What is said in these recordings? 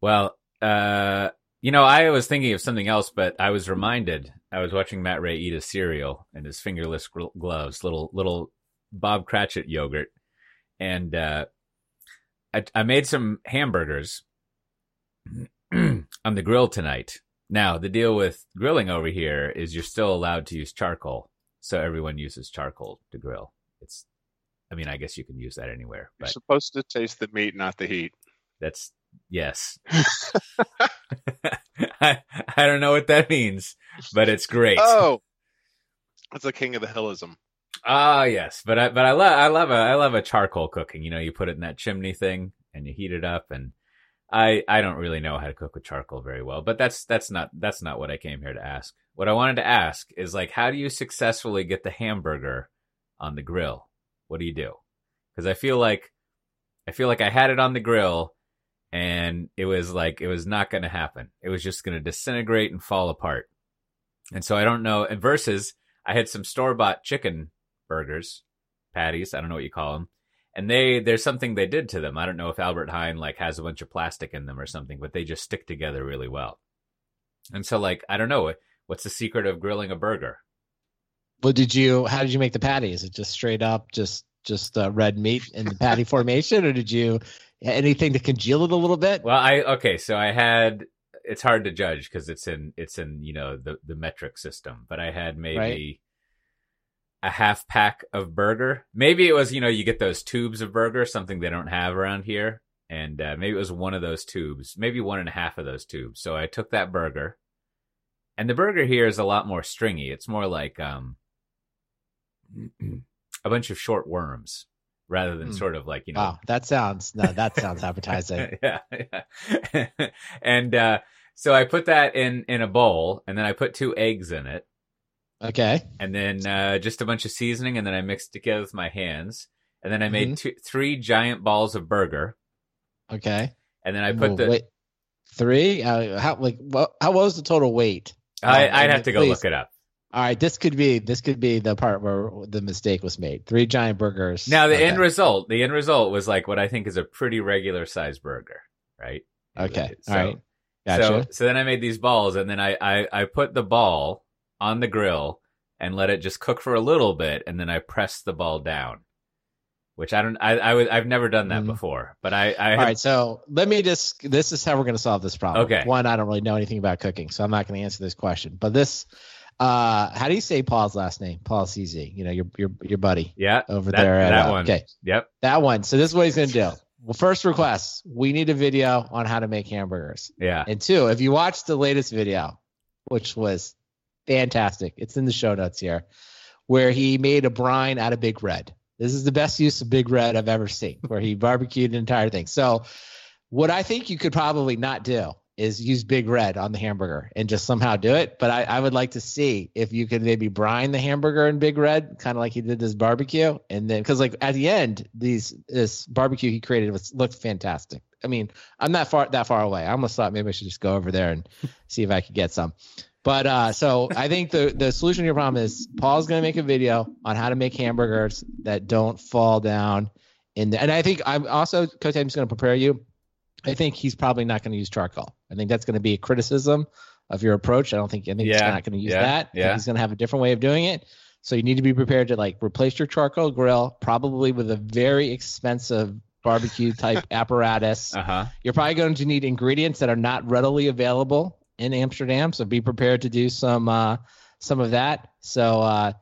Well, uh, you know, I was thinking of something else, but I was reminded. I was watching Matt Ray eat a cereal and his fingerless gl- gloves, little little Bob Cratchit yogurt, and uh, I, I made some hamburgers on the grill tonight. Now, the deal with grilling over here is you're still allowed to use charcoal, so everyone uses charcoal to grill. It's, I mean, I guess you can use that anywhere, You're supposed to taste the meat, not the heat. that's yes. I, I don't know what that means, but it's great. Oh, it's the king of the hillism. Ah, yes, but I but I love I love a I love a charcoal cooking. You know, you put it in that chimney thing and you heat it up, and I I don't really know how to cook with charcoal very well, but that's that's not that's not what I came here to ask. What I wanted to ask is like, how do you successfully get the hamburger on the grill? What do you do? Because I feel like I feel like I had it on the grill, and it was like it was not going to happen. It was just going to disintegrate and fall apart. And so I don't know. And versus, I had some store bought chicken burgers, patties. I don't know what you call them. And they, there's something they did to them. I don't know if Albert Heijn like has a bunch of plastic in them or something, but they just stick together really well. And so like, I don't know. What's the secret of grilling a burger? Well, did you? How did you make the patty? Is it just straight up, just just uh, red meat in the patty formation, or did you anything to congeal it a little bit? Well, I, okay. So I had, it's hard to judge because it's in, it's in, you know, the, the metric system, but I had maybe Right. a half pack of burger. Maybe it was, you know, you get those tubes of burger, something they don't have around here. And uh, maybe it was one of those tubes, maybe one and a half of those tubes. So I took that burger, and the burger here is a lot more stringy. It's more like um, a bunch of short worms rather than Hmm. sort of like you know Wow, that sounds no, that sounds appetizing. yeah, yeah. and uh, so I put that in in a bowl, and then I put two eggs in it, Okay, and then uh, just a bunch of seasoning, and then I mixed it together with my hands, and then I made Mhm. two, three giant balls of burger, okay. and then I put Well, the. wait, three. Uh, how like what? How what was the total weight? I, Um, I'd have to go please- look it up. All right, this could be this could be the part where the mistake was made. Three giant burgers. Now the okay. end result, the end result was like what I think is a pretty regular sized burger, right? Okay, So- all right, gotcha. So, so then I made these balls, and then I, I I put the ball on the grill and let it just cook for a little bit, and then I pressed the ball down. Which I don't, I I would, I've never done that Mhm. before, but I I All had, right, so let me just. This is how we're going to solve this problem. Okay. One, I don't really know anything about cooking, so I'm not going to answer this question. But this, uh, how do you say Paul's last name? Paul CZ. You know, your your your buddy yeah, over that, there. At, that uh, one. Okay, Yep. that one. So this is what he's going to do. Well, first request: we need a video on how to make hamburgers. Yeah. And two, if you watched the latest video, which was fantastic, it's in the show notes here, where he made a brine out of Big Red. This is the best use of Big Red I've ever seen, where he barbecued an entire thing. So, what I think you could probably not do is use Big Red on the hamburger and just somehow do it. But I, I would like to see if you could maybe brine the hamburger in Big Red, kind of like he did this barbecue, and then because like at the end, these this barbecue he created was looked fantastic. I mean, I'm not far that far away. I almost thought maybe I should just go over there and see if I could get some. But uh, so I think the the solution to your problem is Paul's going to make a video on how to make hamburgers that don't fall down in the. And I think I'm also Cote. I'm just going to prepare you. I think he's probably not going to use charcoal. I think that's going to be a criticism of your approach. I don't think I think he's not going to use yeah, that. Yeah. he's going to have a different way of doing it. So you need to be prepared to like replace your charcoal grill, probably with a very expensive barbecue type apparatus. Uh huh. You're probably going to need ingredients that are not readily available in Amsterdam, so be prepared to do some uh, some of that. So uh,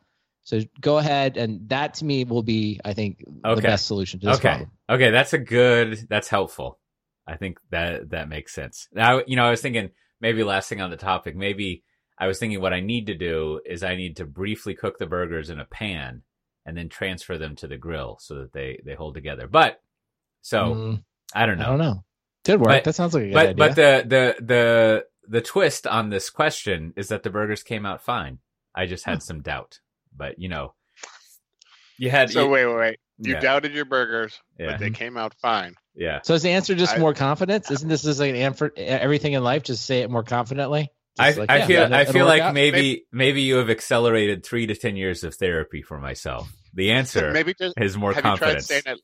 so go ahead, and that to me will be, I think, the best solution to this Okay. problem. Okay. That's a good. That's helpful. I think that that makes sense. Now, you know, I was thinking maybe last thing on the topic. Maybe I was thinking what I need to do is I need to briefly cook the burgers in a pan and then transfer them to the grill so that they they hold together. But so Mm, I don't know. I don't know. Could work. But- that sounds like a good but idea. but the the the the twist on this question is that the burgers came out fine. I just had some doubt, but you know, you had So you- wait, wait, wait. You yeah, doubted your burgers, yeah, but they came out fine. Yeah. so is the answer just I- more confidence? Isn't this just like an answer? Everything in life, just say it more confidently. I, like, I yeah, feel it'll- I feel like out. maybe maybe you have accelerated three to ten years of therapy for myself. The answer Maybe just is more have confidence. you tried saying it?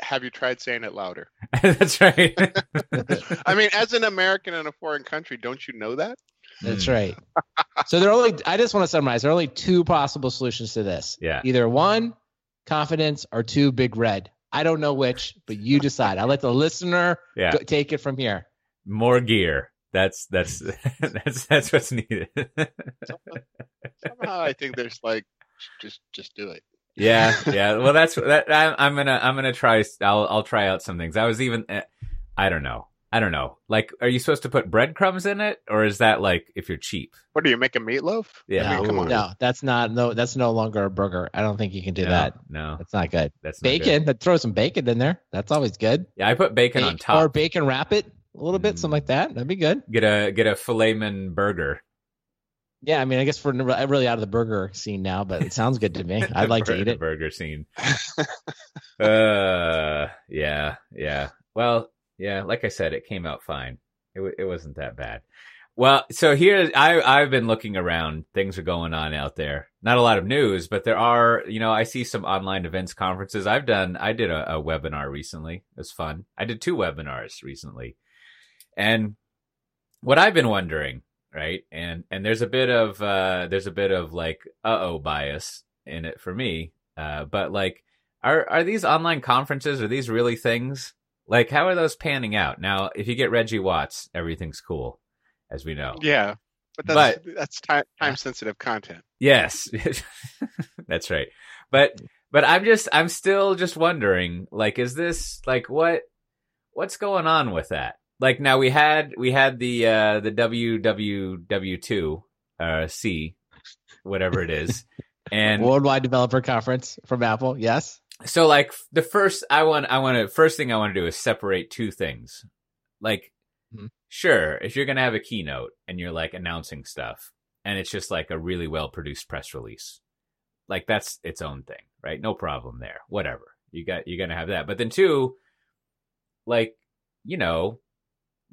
have you tried saying it louder? That's right. I mean, as an American in a foreign country, don't you know that? That's right. So there are only. I just want to summarize. There are only two possible solutions to this. Yeah. Either one, confidence, or two, big red. I don't know which, but you decide. I let the listener Yeah. go, take it from here. More gear. That's that's that's that's what's needed. Somehow, I think there's like, just just do it. yeah, yeah. Well, that's that. I, I'm gonna I'm gonna try. I'll I'll try out some things. I was even. eh, I don't know. I don't know. Like, are you supposed to put breadcrumbs in it, or is that like if you're cheap? What do you make a meatloaf? Yeah. I mean, come on. no, that's not. No, that's no longer a burger. I don't think you can do no, that. No, That's not good. that's not good. Bacon. But throw some bacon in there. That's always good. Yeah, I put bacon on top. Or bacon wrap it a little bit, Mm. something like that. That'd be good. Get a get a filetman burger. Yeah, I mean, I guess we're really out of the burger scene now, but it sounds good to me. I'd like to eat it. Burger scene. uh, yeah, yeah. Well, yeah. Like I said, it came out fine. It wa- it wasn't that bad. Well, so here I I've been looking around. Things are going on out there. Not a lot of news, but there are. You know, I see some online events, conferences. I've done. I did a, a webinar recently. It was fun. I did two webinars recently, and what I've been wondering, right? And and there's a bit of uh there's a bit of like uh oh bias in it for me. Uh, but like, are are these online conferences? Are these really things? Like, how are those panning out? Now, if you get Reggie Watts, everything's cool, as we know. Yeah, but that's that's time time sensitive content. Yes, that's right. But but I'm just I'm still just wondering, like, is this like what what's going on with that? Like now we had we had the uh the WWW two uh C whatever it is. And Worldwide Developer Conference from Apple. Yes. So like the first I want I want to first thing I want to do is separate two things. Like Mhm. sure, if you're going to have a keynote and you're like announcing stuff and it's just like a really well produced press release. Like that's its own thing, right? No problem there. Whatever. You got you're going to have that. But then two like you know,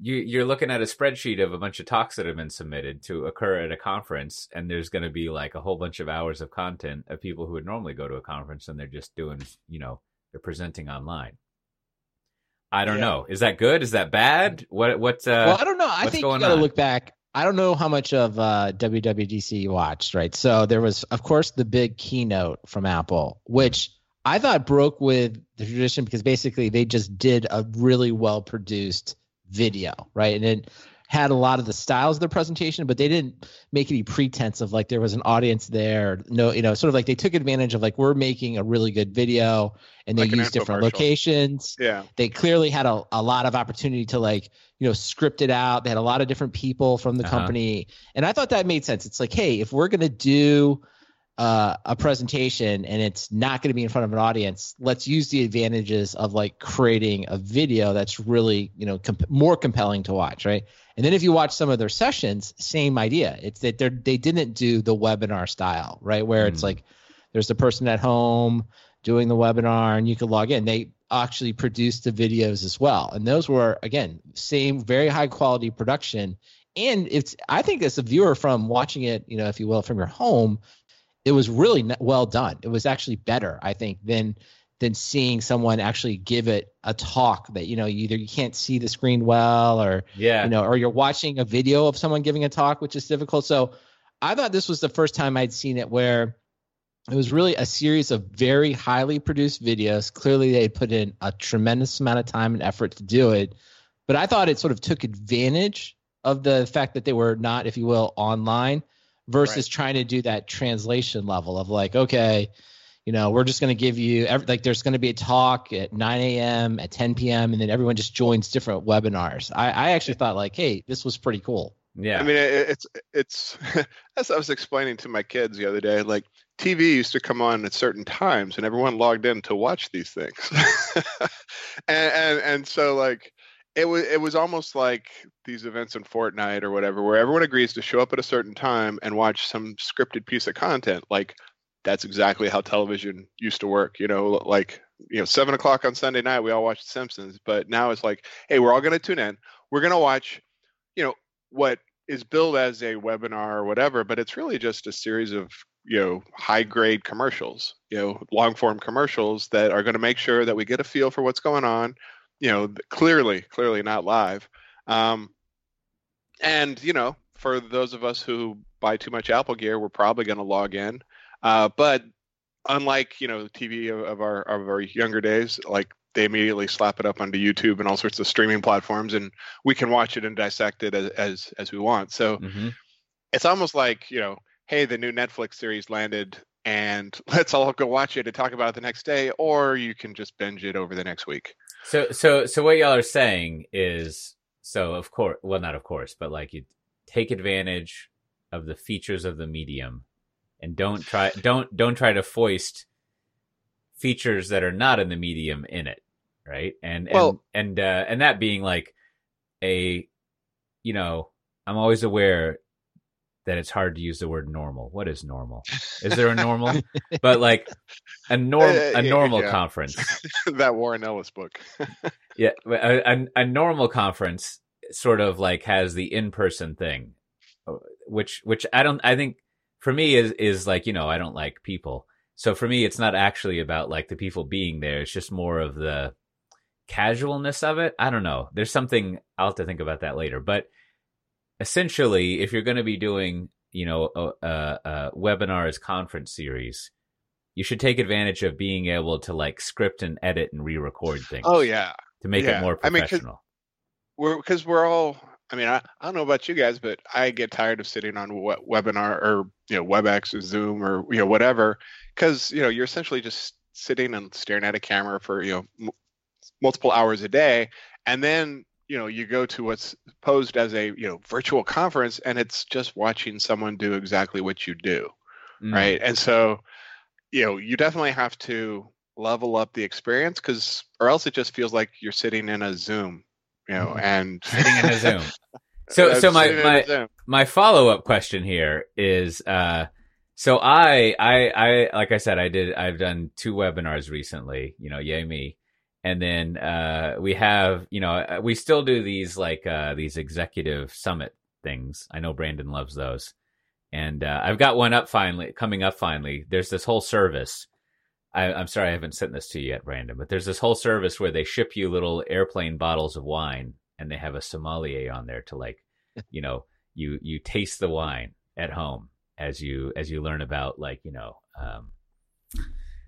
you you're looking at a spreadsheet of a bunch of talks that have been submitted to occur at a conference and there's going to be like a whole bunch of hours of content of people who would normally go to a conference and they're just doing you know they're presenting online i don't Yeah. know is that good is that bad what what uh well, I don't know. I think you got to look back. I don't know how much of uh, WWDC you watched, right? So there was, of course, the big keynote from Apple, which I thought broke with the tradition because basically they just did a really well produced video, right? And it had a lot of the styles of the presentation, but they didn't make any pretense of like there was an audience there. No, you know, sort of like they took advantage of like we're making a really good video and they Like an used different locations Yeah, they clearly had a, a lot of opportunity to like you know script it out they had a lot of different people from the Uh-huh. company and i thought that made sense it's like hey if we're going to do uh, a presentation and it's not going to be in front of an audience let's use the advantages of like creating a video that's really you know comp- more compelling to watch right? And then if you watch some of their sessions same idea. It's that they're they didn't do the webinar style right? Where it's Mm. like there's the person at home doing the webinar and you can log in. They actually produced the videos as well. And those were again same very high quality production. And it's i think as a viewer from watching it you know if you will from your home it was really well done it was actually better i think than than seeing someone actually give it a talk that you know either you can't see the screen well or yeah you know, or you're watching a video of someone giving a talk, which is difficult. So I thought this was the first time I'd seen it where it was really a series of very highly produced videos. Clearly, they put in a tremendous amount of time and effort to do it. But I thought it sort of took advantage of the fact that they were not, if you will, online versus trying to do that translation level of like, okay, you know, we're just going to give you every, like there's going to be a talk at 9 a.m. at 10 p.m. and then everyone just joins different webinars. I, I actually thought like, hey, this was pretty cool. yeah I mean, it, it's it's as I was explaining to my kids the other day. Like TV used to come on at certain times, and everyone logged in to watch these things. and, and and so like it was it was almost like these events in Fortnite or whatever, where everyone agrees to show up at a certain time and watch some scripted piece of content. Like that's exactly how television used to work. You know, like you know, seven o'clock on Sunday night, we all watched Simpsons. But now it's like, hey, we're all going to tune in. We're going to watch, you know, what is billed as a webinar or whatever, but it's really just a series of you know high grade commercials you know long form commercials that are going to make sure that we get a feel for what's going on you know clearly clearly not live. Um, and you know for those of us who buy too much apple gear we're probably going to log in. Uh, but unlike you know tv of, of our of our younger days like they immediately slap it up onto youtube and all sorts of streaming platforms and we can watch it and dissect it as as, as we want. So hmm it's almost like you know hey the new netflix series landed and let's all go watch it and talk about it the next day or you can just binge it over the next week. So so so what y'all are saying is so of course well not of course but like you take advantage of the features of the medium and don't try don't don't try to foist features that are not in the medium in it right? And Well- and and uh and that being like a you know i'm always aware that it's hard to use the word normal what is normal is there a normal but like a norm Uh, a normal yeah. conference that warren ellis book yeah, a, a, a normal conference sort of like has the in-person thing, uh, which which I don't. I think for me is is like you know I don't like people, so for me it's not actually about like the people being there. It's just more of the casualness of it. I don't know. There's something I'll have to think about that later. But essentially, if you're going to be doing you know a, a, a webinar as conference series. You should take advantage of being able to like script and edit and re-record things oh yeah to make Yeah. it more I mean, 'cause- professional. we're because we're all i mean I, I don't know about you guys but i get tired of sitting on we- webinar or you know webex or zoom or you know whatever because you know you're essentially just sitting and staring at a camera for you know m- multiple hours a day and then you know you go to what's posed as a you know virtual conference and it's just watching someone do exactly what you do Mm. right and so you know you definitely have to level up the experience because or else it just feels like you're sitting in a zoom you know and Sitting in a Zoom. So, so my sitting in a my my follow up question here is, uh, so I I I like I said I did I've done two webinars recently. You know, yay me. And then uh, we have you know uh, we still do these like uh, these executive summit things. I know Brandon loves those. And uh, I've got one up finally, coming up finally. There's this whole service. I, I'm sorry I haven't sent this to you yet, Brandon, but there's this whole service where they ship you little airplane bottles of wine, and they have a sommelier on there to like, you know, you you taste the wine at home as you as you learn about like you know um,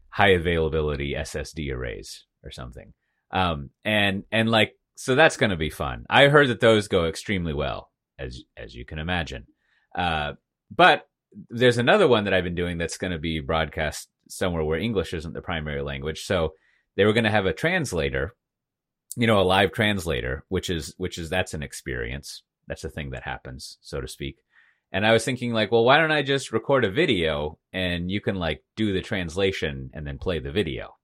high availability SSD arrays or something. Um, and and like so that's going to be fun. I heard that those go extremely well, as as you can imagine. Uh, but there's another one that I've been doing that's going to be broadcast somewhere where English isn't the primary language. So they were going to have a translator, you know, a live translator, which is which is that's an experience. That's a thing that happens, so to speak. And I was thinking like, well, why don't I just record a video and you can like do the translation and then play the video,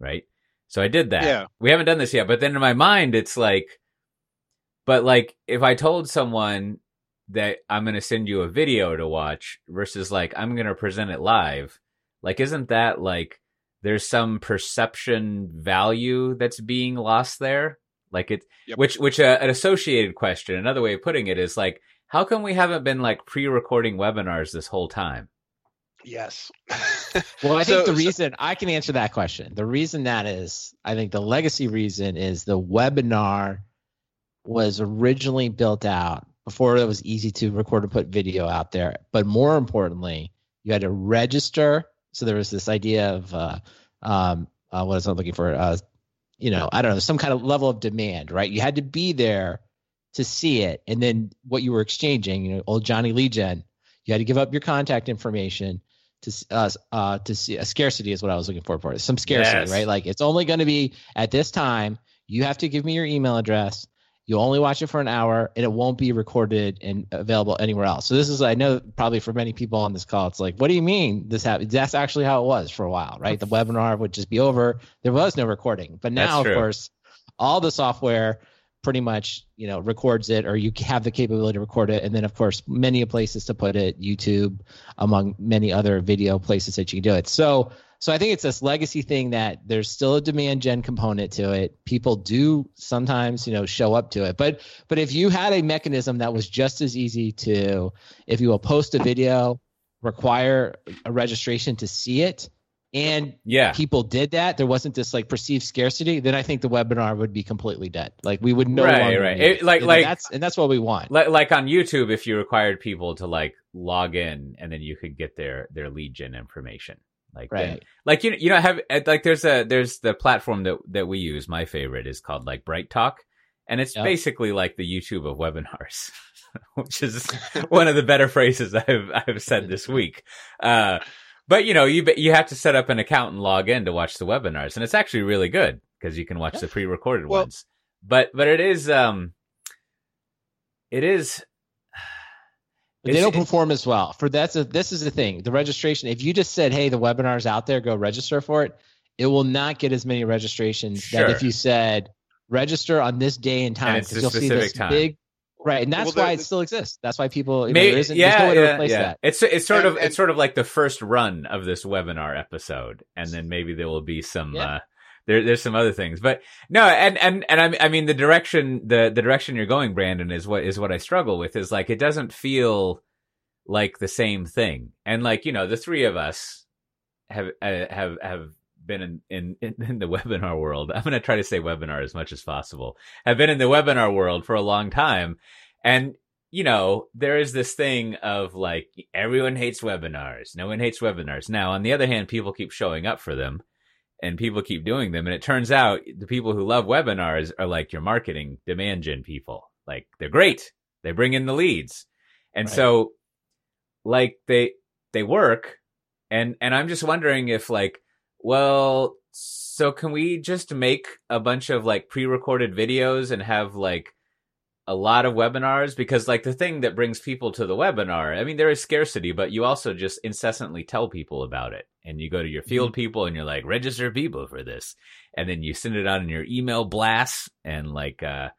right? So I did that. Yeah. We haven't done this yet, but then in my mind it's like but like if I told someone that I'm going to send you a video to watch versus like I'm going to present it live, like isn't that like there's some perception value that's being lost there? Like it Yep. which which uh, an associated question, another way of putting it is like how come we haven't been like pre-recording webinars this whole time? Yes. Well, I So- think the so- reason I can answer that question. The reason that is, I think the legacy reason is the webinar was originally built out before it was easy to record and put video out there. But more importantly, you had to register. So there was this idea of uh, um, uh, what is I looking for? Uh, you know, I don't know, some kind of level of demand, right? You had to be there to see it, and then what you were exchanging, you know, old Johnny Legion, you had to give up your contact information to uh, uh to see a scarcity is what I was looking for for it. Some scarcity, Yes. right? Like it's only going to be at this time. You have to give me your email address. You'll only watch it for an hour, and it won't be recorded and available anywhere else. So this is, I know, probably for many people on this call, it's like, what do you mean this happened? That's actually how it was for a while, right? The webinar would just be over. There was no recording, but now, of course, all the software pretty much you know records it or you have the capability to record it. And then of course many places to put it youtube among many other video places that you can do it. So so i think it's this legacy thing that there's still a demand gen component to it. People do sometimes you know show up to it. But but if you had a mechanism that was just as easy to if you will post a video require a registration to see it, and Yeah. people did that, there wasn't this like perceived scarcity, then I think the webinar would be completely dead. Like we would no Right, longer right. It- like- and like- that's and that's what we want. Like, like on YouTube, if you required people to like log in and then you could get their their lead gen information, like then- Right. like you you know have uh, like there's a there's the platform that that we use. My favorite is called like BrightTALK, and it's Yep. basically like the YouTube of webinars, which is one of the better phrases I've I've said this week. Uh, but you know you you have to set up an account and log in to watch the webinars, and it's actually really good because you can watch Yeah. the pre-recorded Well- ones. But but it is um it is But they don't perform as well. For that's a, this is the thing. The registration. If you just said, "Hey, the webinar's out there, go register for it," it will not get as many registrations Sure. that if you said register on this day and time because you'll see this time. big right, and that's Well, why it still exists. That's why people. You know, Maybe, there isn't, yeah, there's no way to yeah, replace yeah. that. It's it's sort And- of and- it's sort of like the first run of this webinar episode, and then maybe there will be some. Yeah. Uh, there, there's some other things, but no, and and and I mean, I mean the direction the the direction you're going, Brandon, is what is what I struggle with. Is like it doesn't feel like the same thing, and like you know, the three of us have uh, have have been in, in in the webinar world. I'm going to try to say webinar as much as possible. Have been in the webinar world for a long time, and you know, there is this thing of like everyone hates webinars. No one hates webinars. Now, on the other hand, people keep showing up for them and people keep doing them. And it turns out the people who love webinars are like your marketing demand gen people. Like they're great. They bring in the leads. And Right. so like they they work and and I'm just wondering if like well so can we just make a bunch of like pre-recorded videos and have like a lot of webinars? Because like the thing that brings people to the webinar i mean there is scarcity but you also just incessantly tell people about it. And you go to your field people and you're like register people for this. And then you send it out in your email blasts and like uh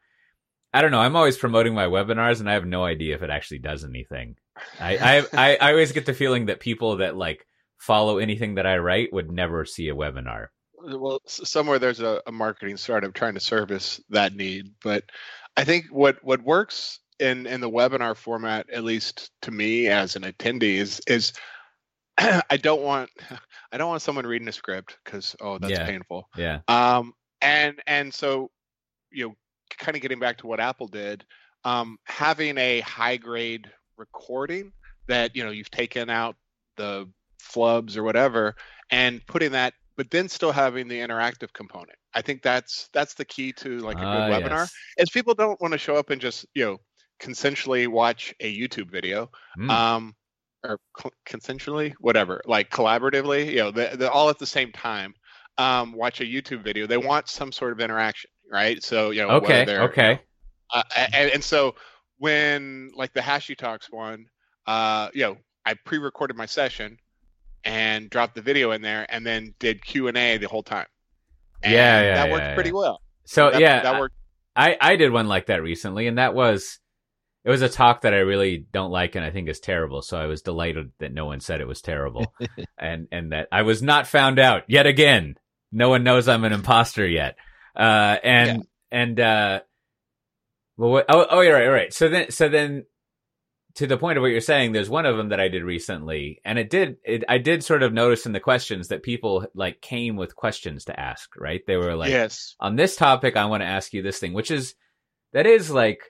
i don't know i'm always promoting my webinars and i have no idea if it actually does anything. I i i, I always get the feeling that people that like follow anything that i write would never see a webinar. Well somewhere there's a, a marketing startup trying to service that need but i think what what works in in the webinar format at least to me as an attendee is is i don't want i don't want someone reading a script because oh that's Yeah. painful. Yeah. Um and and so you know kind of getting back to what apple did um having a high grade recording that you know you've taken out the flubs or whatever and putting that but then still having the interactive component i think that's that's the key to like a good Ah, webinar yes. is people don't want to show up and just you know consensually watch a youtube video Mm. um or cl- consensually whatever like collaboratively you know the, the, all at the same time um watch a youtube video they want some sort of interaction right so you know whether okay they're, okay uh, and, and so when like the HashiTalks one uh you know i pre-recorded my session and dropped the video in there and then did q&a the whole time and Yeah, yeah, that worked yeah, pretty yeah. well so that, yeah that worked I I did one like that recently, and that was it was a talk that I really don't like and I think is terrible. So I was delighted that no one said it was terrible, and and that I was not found out yet again. No one knows I'm an imposter yet. Uh, and and uh, well, what, oh oh, you're right, all right. So then so then to the point of what you're saying, there's one of them that I did recently, and it did it. I did sort of notice in the questions that people like came with questions to ask. Right? They were like, yes on this topic, I want to ask you this thing, which is that is like,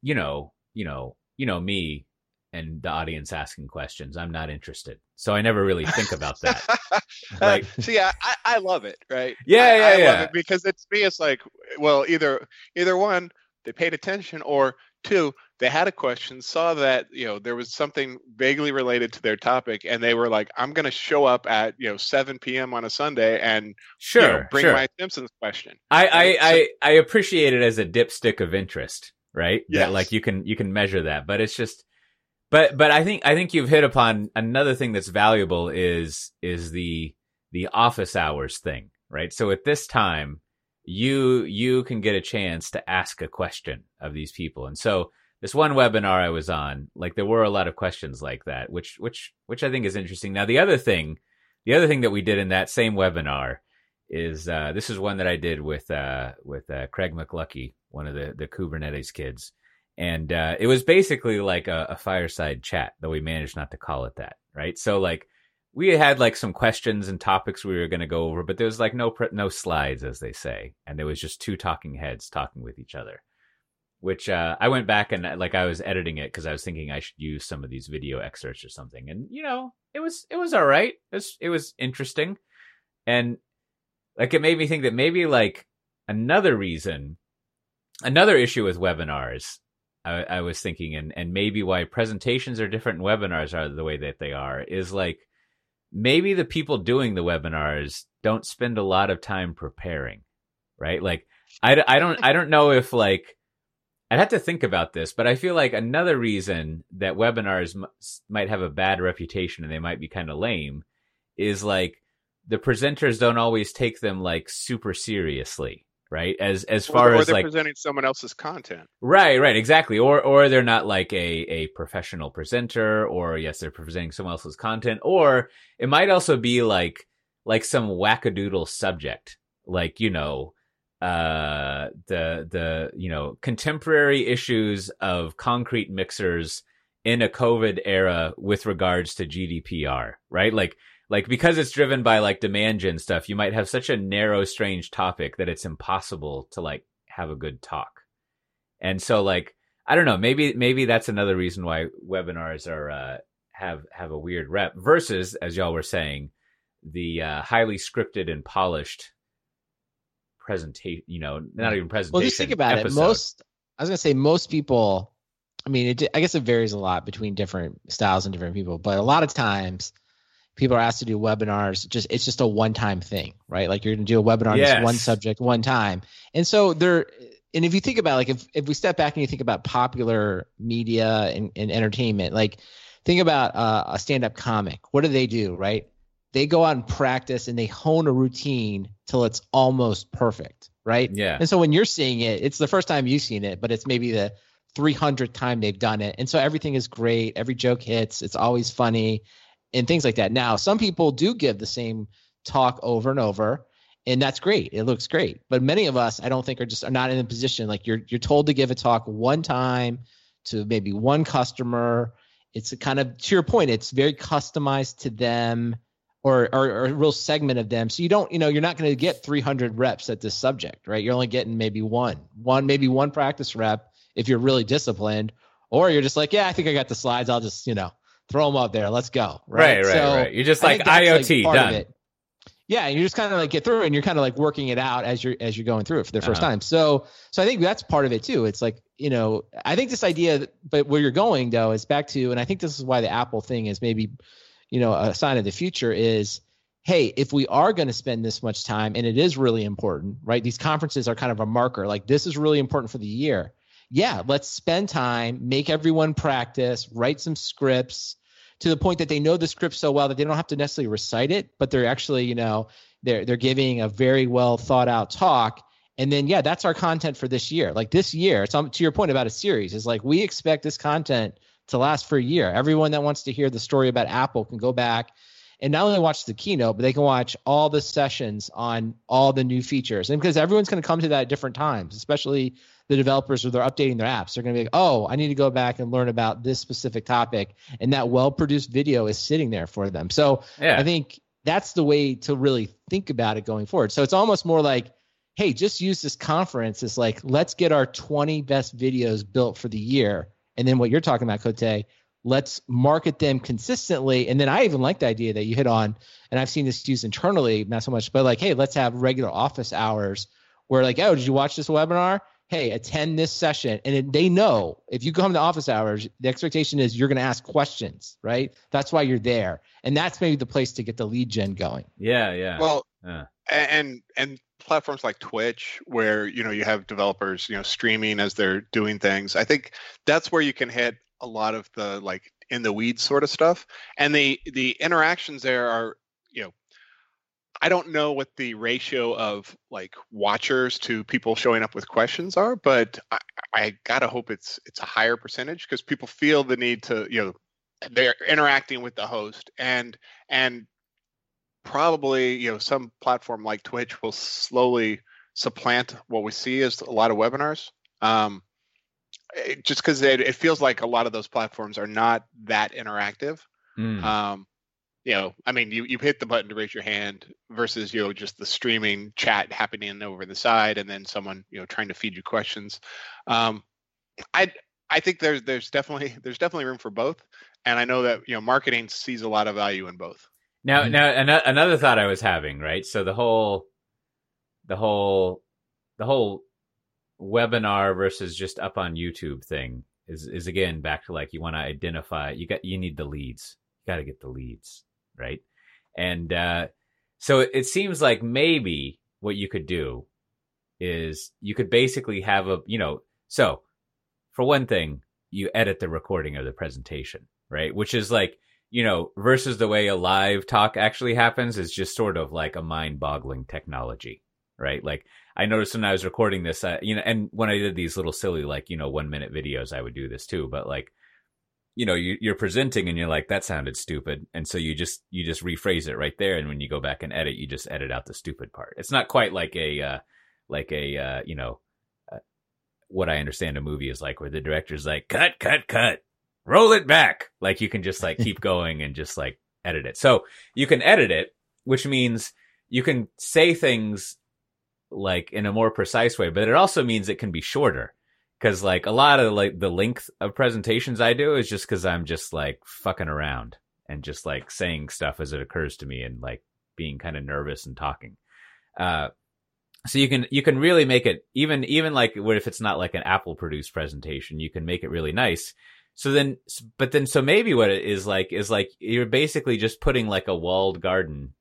you know, you know, you know me and the audience asking questions. I'm not interested, so I never really think about that. Like- see I, I love it right Yeah, I, yeah, I love yeah. it because it's me it's like well either either one they paid attention or two they had a question saw that you know there was something vaguely related to their topic and they were like i'm going to show up at you know 7 p.m on a sunday and Sure, you know, bring sure. my simpsons question I, I, I, I appreciate it as a dipstick of interest, right? That like you can you can measure that, but it's just, but but I think I think you've hit upon another thing that's valuable is is the the office hours thing, right? So at this time, you you can get a chance to ask a question of these people, and so this one webinar I was on, like there were a lot of questions like that, which which which I think is interesting. Now the other thing, the other thing that we did in that same webinar is uh, this is one that I did with uh, with uh, Craig McLuckie, one of the the Kubernetes kids, and uh, it was basically like a, a fireside chat, though we managed not to call it that, right? So like we had like some questions and topics we were going to go over, but there was like no no slides, as they say, and there was just two talking heads talking with each other. Which uh, I went back and like I was editing it because I was thinking I should use some of these video excerpts or something, and you know it was it was all right. It was it was interesting, and like it made me think that maybe like another reason, another issue with webinars I, I, was thinking, and and maybe why presentations are different and webinars are the way that they are, is like maybe the people doing the webinars don't spend a lot of time preparing, right? Like I, I don't I don't know if like I'd have to think about this, but I feel like another reason that webinars m- might have a bad reputation and they might be kind of lame is like the presenters don't always take them like super seriously right? As as far or, or as they're like presenting someone else's content. Right right exactly. Or or they're not like a a professional presenter or yes they're presenting someone else's content or it might also be like like some wackadoodle subject. Like you know uh the the you know contemporary issues of concrete mixers in a covid era with regards to GDPR right? Like like because it's driven by like demand gen stuff you might have such a narrow strange topic that it's impossible to like have a good talk. And so like i don't know maybe maybe that's another reason why webinars are uh have have a weird rep versus as y'all were saying the uh highly scripted and polished presentation you know not even presentation Well, just think about episode. it. Most, I was gonna say, most people. I mean, it, I guess it varies a lot between different styles and different people, but a lot of times, people are asked to do webinars. Just it's just a one-time thing, right? Like you're gonna do a webinar on Yes. this one subject one time, and so there. And if you think about like if if we step back and you think about popular media and, and entertainment, like think about uh, a stand-up comic. What do they do, right? They go out and practice and they hone a routine till it's almost perfect, right? yeah And so when you're seeing it, it's the first time you've seen it, but it's maybe the 300th time they've done it. And so everything is great. Every joke hits. It's always funny and things like that. Now, some people do give the same talk over and over, and that's great. It looks great. But many of us, I don't think are just are not in a position like you're you're told to give a talk one time to maybe one customer. It's a kind of to your point, it's very customized to them or, or, or a real segment of them. So you don't, you know, you're not going to get 300 reps at this subject, right? You're only getting maybe one, one, maybe one practice rep if you're really disciplined, or you're just like, yeah, I think I got the slides. I'll just, you know, throw them up there. Let's go. right Right. right So right you're just I like iot of done. Yeah, and you just kind of like get through, it and you're kind of like working it out as you're as you're going through it for the 1st Uh-huh. time. So, so I think that's part of it too. It's like you know, I think this idea, but where you're going though is back to, and I think this is why the Apple thing is maybe, you know, a sign of the future is, hey, if we are going to spend this much time, and it is really important, right? These conferences are kind of a marker. Like this is really important for the year. Yeah, let's spend time, make everyone practice, write some scripts to the point that they know the script so well that they don't have to necessarily recite it, but they're actually, you know, they're they're giving a very well thought out talk. And then yeah, that's our content for this year. Like this year, it's um, to your point about a series is like we expect this content to last for a year. Everyone that wants to hear the story about Apple can go back and not only watch the keynote, but they can watch all the sessions on all the new features. And because everyone's going to come to that at different times, especially the developers or they're updating their apps, they're going to be like, oh, I need to go back and learn about this specific topic. And that well produced video is sitting there for them. So yeah I think that's the way to really think about it going forward. So it's almost more like, hey, just use this conference It's like, let's get our 20 best videos built for the year. And then what you're talking about, Cote, let's market them consistently. And then I even like the idea that you hit on, and I've seen this used internally, not so much, but like, hey, let's have regular office hours where like, oh, did you watch this webinar? Hey, attend this session. And they know if you come to office hours, the expectation is you're going to ask questions, right? That's why you're there. And that's maybe the place to get the lead gen going. yeah yeah Well, Yeah. and and platforms like Twitch, where you know you have developers, you know, streaming as they're doing things. I think that's where you can hit a lot of the like in the weeds sort of stuff, and the the interactions there are, you know, I don't know what the ratio of like watchers to people showing up with questions are, but I, I gotta hope it's it's a higher percentage because people feel the need to, you know, they're interacting with the host and and probably you know some platform like twitch will slowly supplant what we see as a lot of webinars um it, just because it, it feels like a lot of those platforms are not that interactive. Mm. Um, you know, I mean, you, you hit the button to raise your hand versus, you know, just the streaming chat happening over the side and then someone, you know, trying to feed you questions. Um, I, I think there's, there's definitely, there's definitely room for both. And I know that, you know, marketing sees a lot of value in both. Now, Mhm. now ano- another thought I was having, right? So the whole, the whole, the whole webinar versus just up on YouTube thing is is again back to like you want to identify. You got you need the leads. You got to get the leads, right? And uh, so it, it seems like maybe what you could do is you could basically have a you know so for one thing you edit the recording of the presentation right which is like you know versus the way a live talk actually happens is just sort of like a mind-boggling technology right? Like i noticed when i was recording this uh, you know and when i did these little silly like you know one minute videos i would do this too but like you know you, you're presenting and you're like that sounded stupid. And so you just you just rephrase it right there and when you go back and edit you just edit out the stupid part. It's not quite like a uh, like a uh, you know uh, what I understand a movie is like, where the director's like, cut, cut, cut, roll it back. Like you can just like keep going and just like edit it. So you can edit it, which means you can say things like in a more precise way, but it also means it can be shorter. Cause like a lot of like the length of presentations I do is just cause I'm just like fucking around and just like saying stuff as it occurs to me and like being kind of nervous and talking. Uh, so you can you can really make it even even like what if it's not like an apple produced presentation you can make it really nice so then but then so maybe what it is like is like you're basically just putting like a walled garden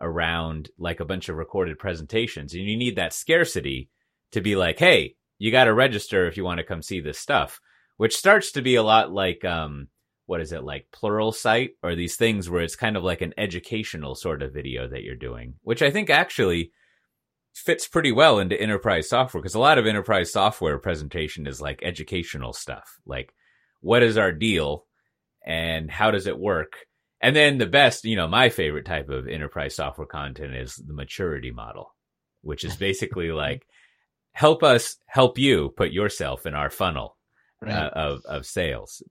around like a bunch of recorded presentations and you need that scarcity to be like hey you got to register if you want to come see this stuff which starts to be a lot like um what is it like Pluralsight or these things where it's kind of like an educational sort of video that you're doing which i think actually fits pretty well into enterprise software because a lot of enterprise software presentation is like educational stuff like what is our deal and how does it work and then the best you know my favorite type of enterprise software content is the maturity model which is basically like help us help you put yourself in our funnel Right. uh, of of sales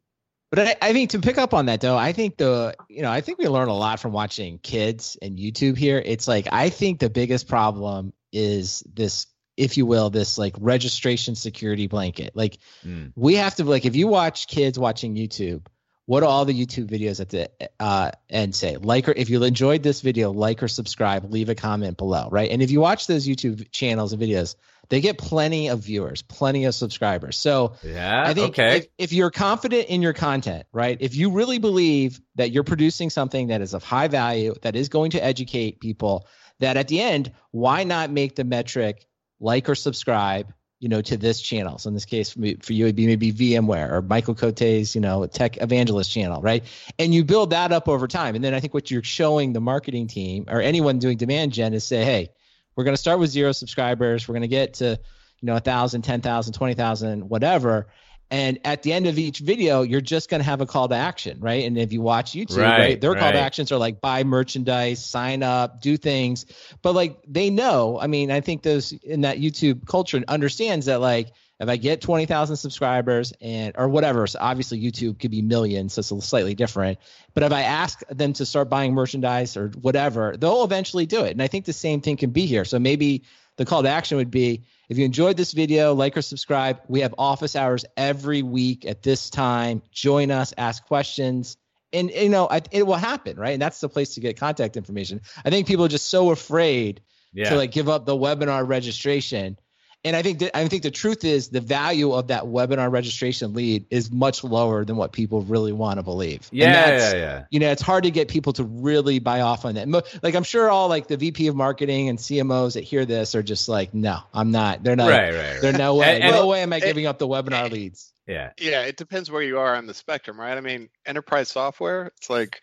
But I, I think to pick up on that though, I think the you know I think we learn a lot from watching kids and YouTube here. It's like I think the biggest problem is this, if you will, this like registration security blanket. Like Mm. we have to like if you watch kids watching YouTube, what do all the YouTube videos at the uh, end say? Like or if you enjoyed this video, like or subscribe, leave a comment below, right? And if you watch those YouTube channels and videos, they get plenty of viewers, plenty of subscribers. So yeah I think okay if, if you're confident in your content, right? If you really believe that you're producing something that is of high value, that is going to educate people, that at the end, why not make the metric like or subscribe, you know, to this channel? So in this case, for, you, it'd be maybe VMware or Michael Cote's, you know, tech evangelist channel, right? And you build that up over time. And then I think what you're showing the marketing team or anyone doing demand gen is say, hey, we're going to start with zero subscribers. We're going to get to, you know, 1,000, 10,000, 20,000, whatever. And at the end of each video, you're just going to have a call to action, right? And if you watch YouTube, right, Right, their call to actions are like buy merchandise, sign up, do things. But like they know, I mean, I think those in that YouTube culture understands that like if I get 20,000 subscribers and or whatever, so obviously YouTube could be millions, so it's slightly different. But if I ask them to start buying merchandise or whatever, they'll eventually do it. And I think the same thing can be here. So maybe the call to action would be if you enjoyed this video, like or subscribe. We have office hours every week at this time. Join us, ask questions. And you know, I- it will happen, right? And that's the place to get contact information. I think people are just so afraid yeah to like give up the webinar registration. And I think that I think the truth is the value of that webinar registration lead is much lower than what people really want to believe. And yeah that's- yeah yeah you know, it's hard to get people to really buy off on that. Mo- Like I'm sure all like the VP of marketing and CMOs that hear this are just like, no, I'm not. They're not. right right, right. They're no way. And- and- no way am I it- giving up the webinar leads. yeah Yeah, it depends where you are on the spectrum, right? I mean, enterprise software, it's like,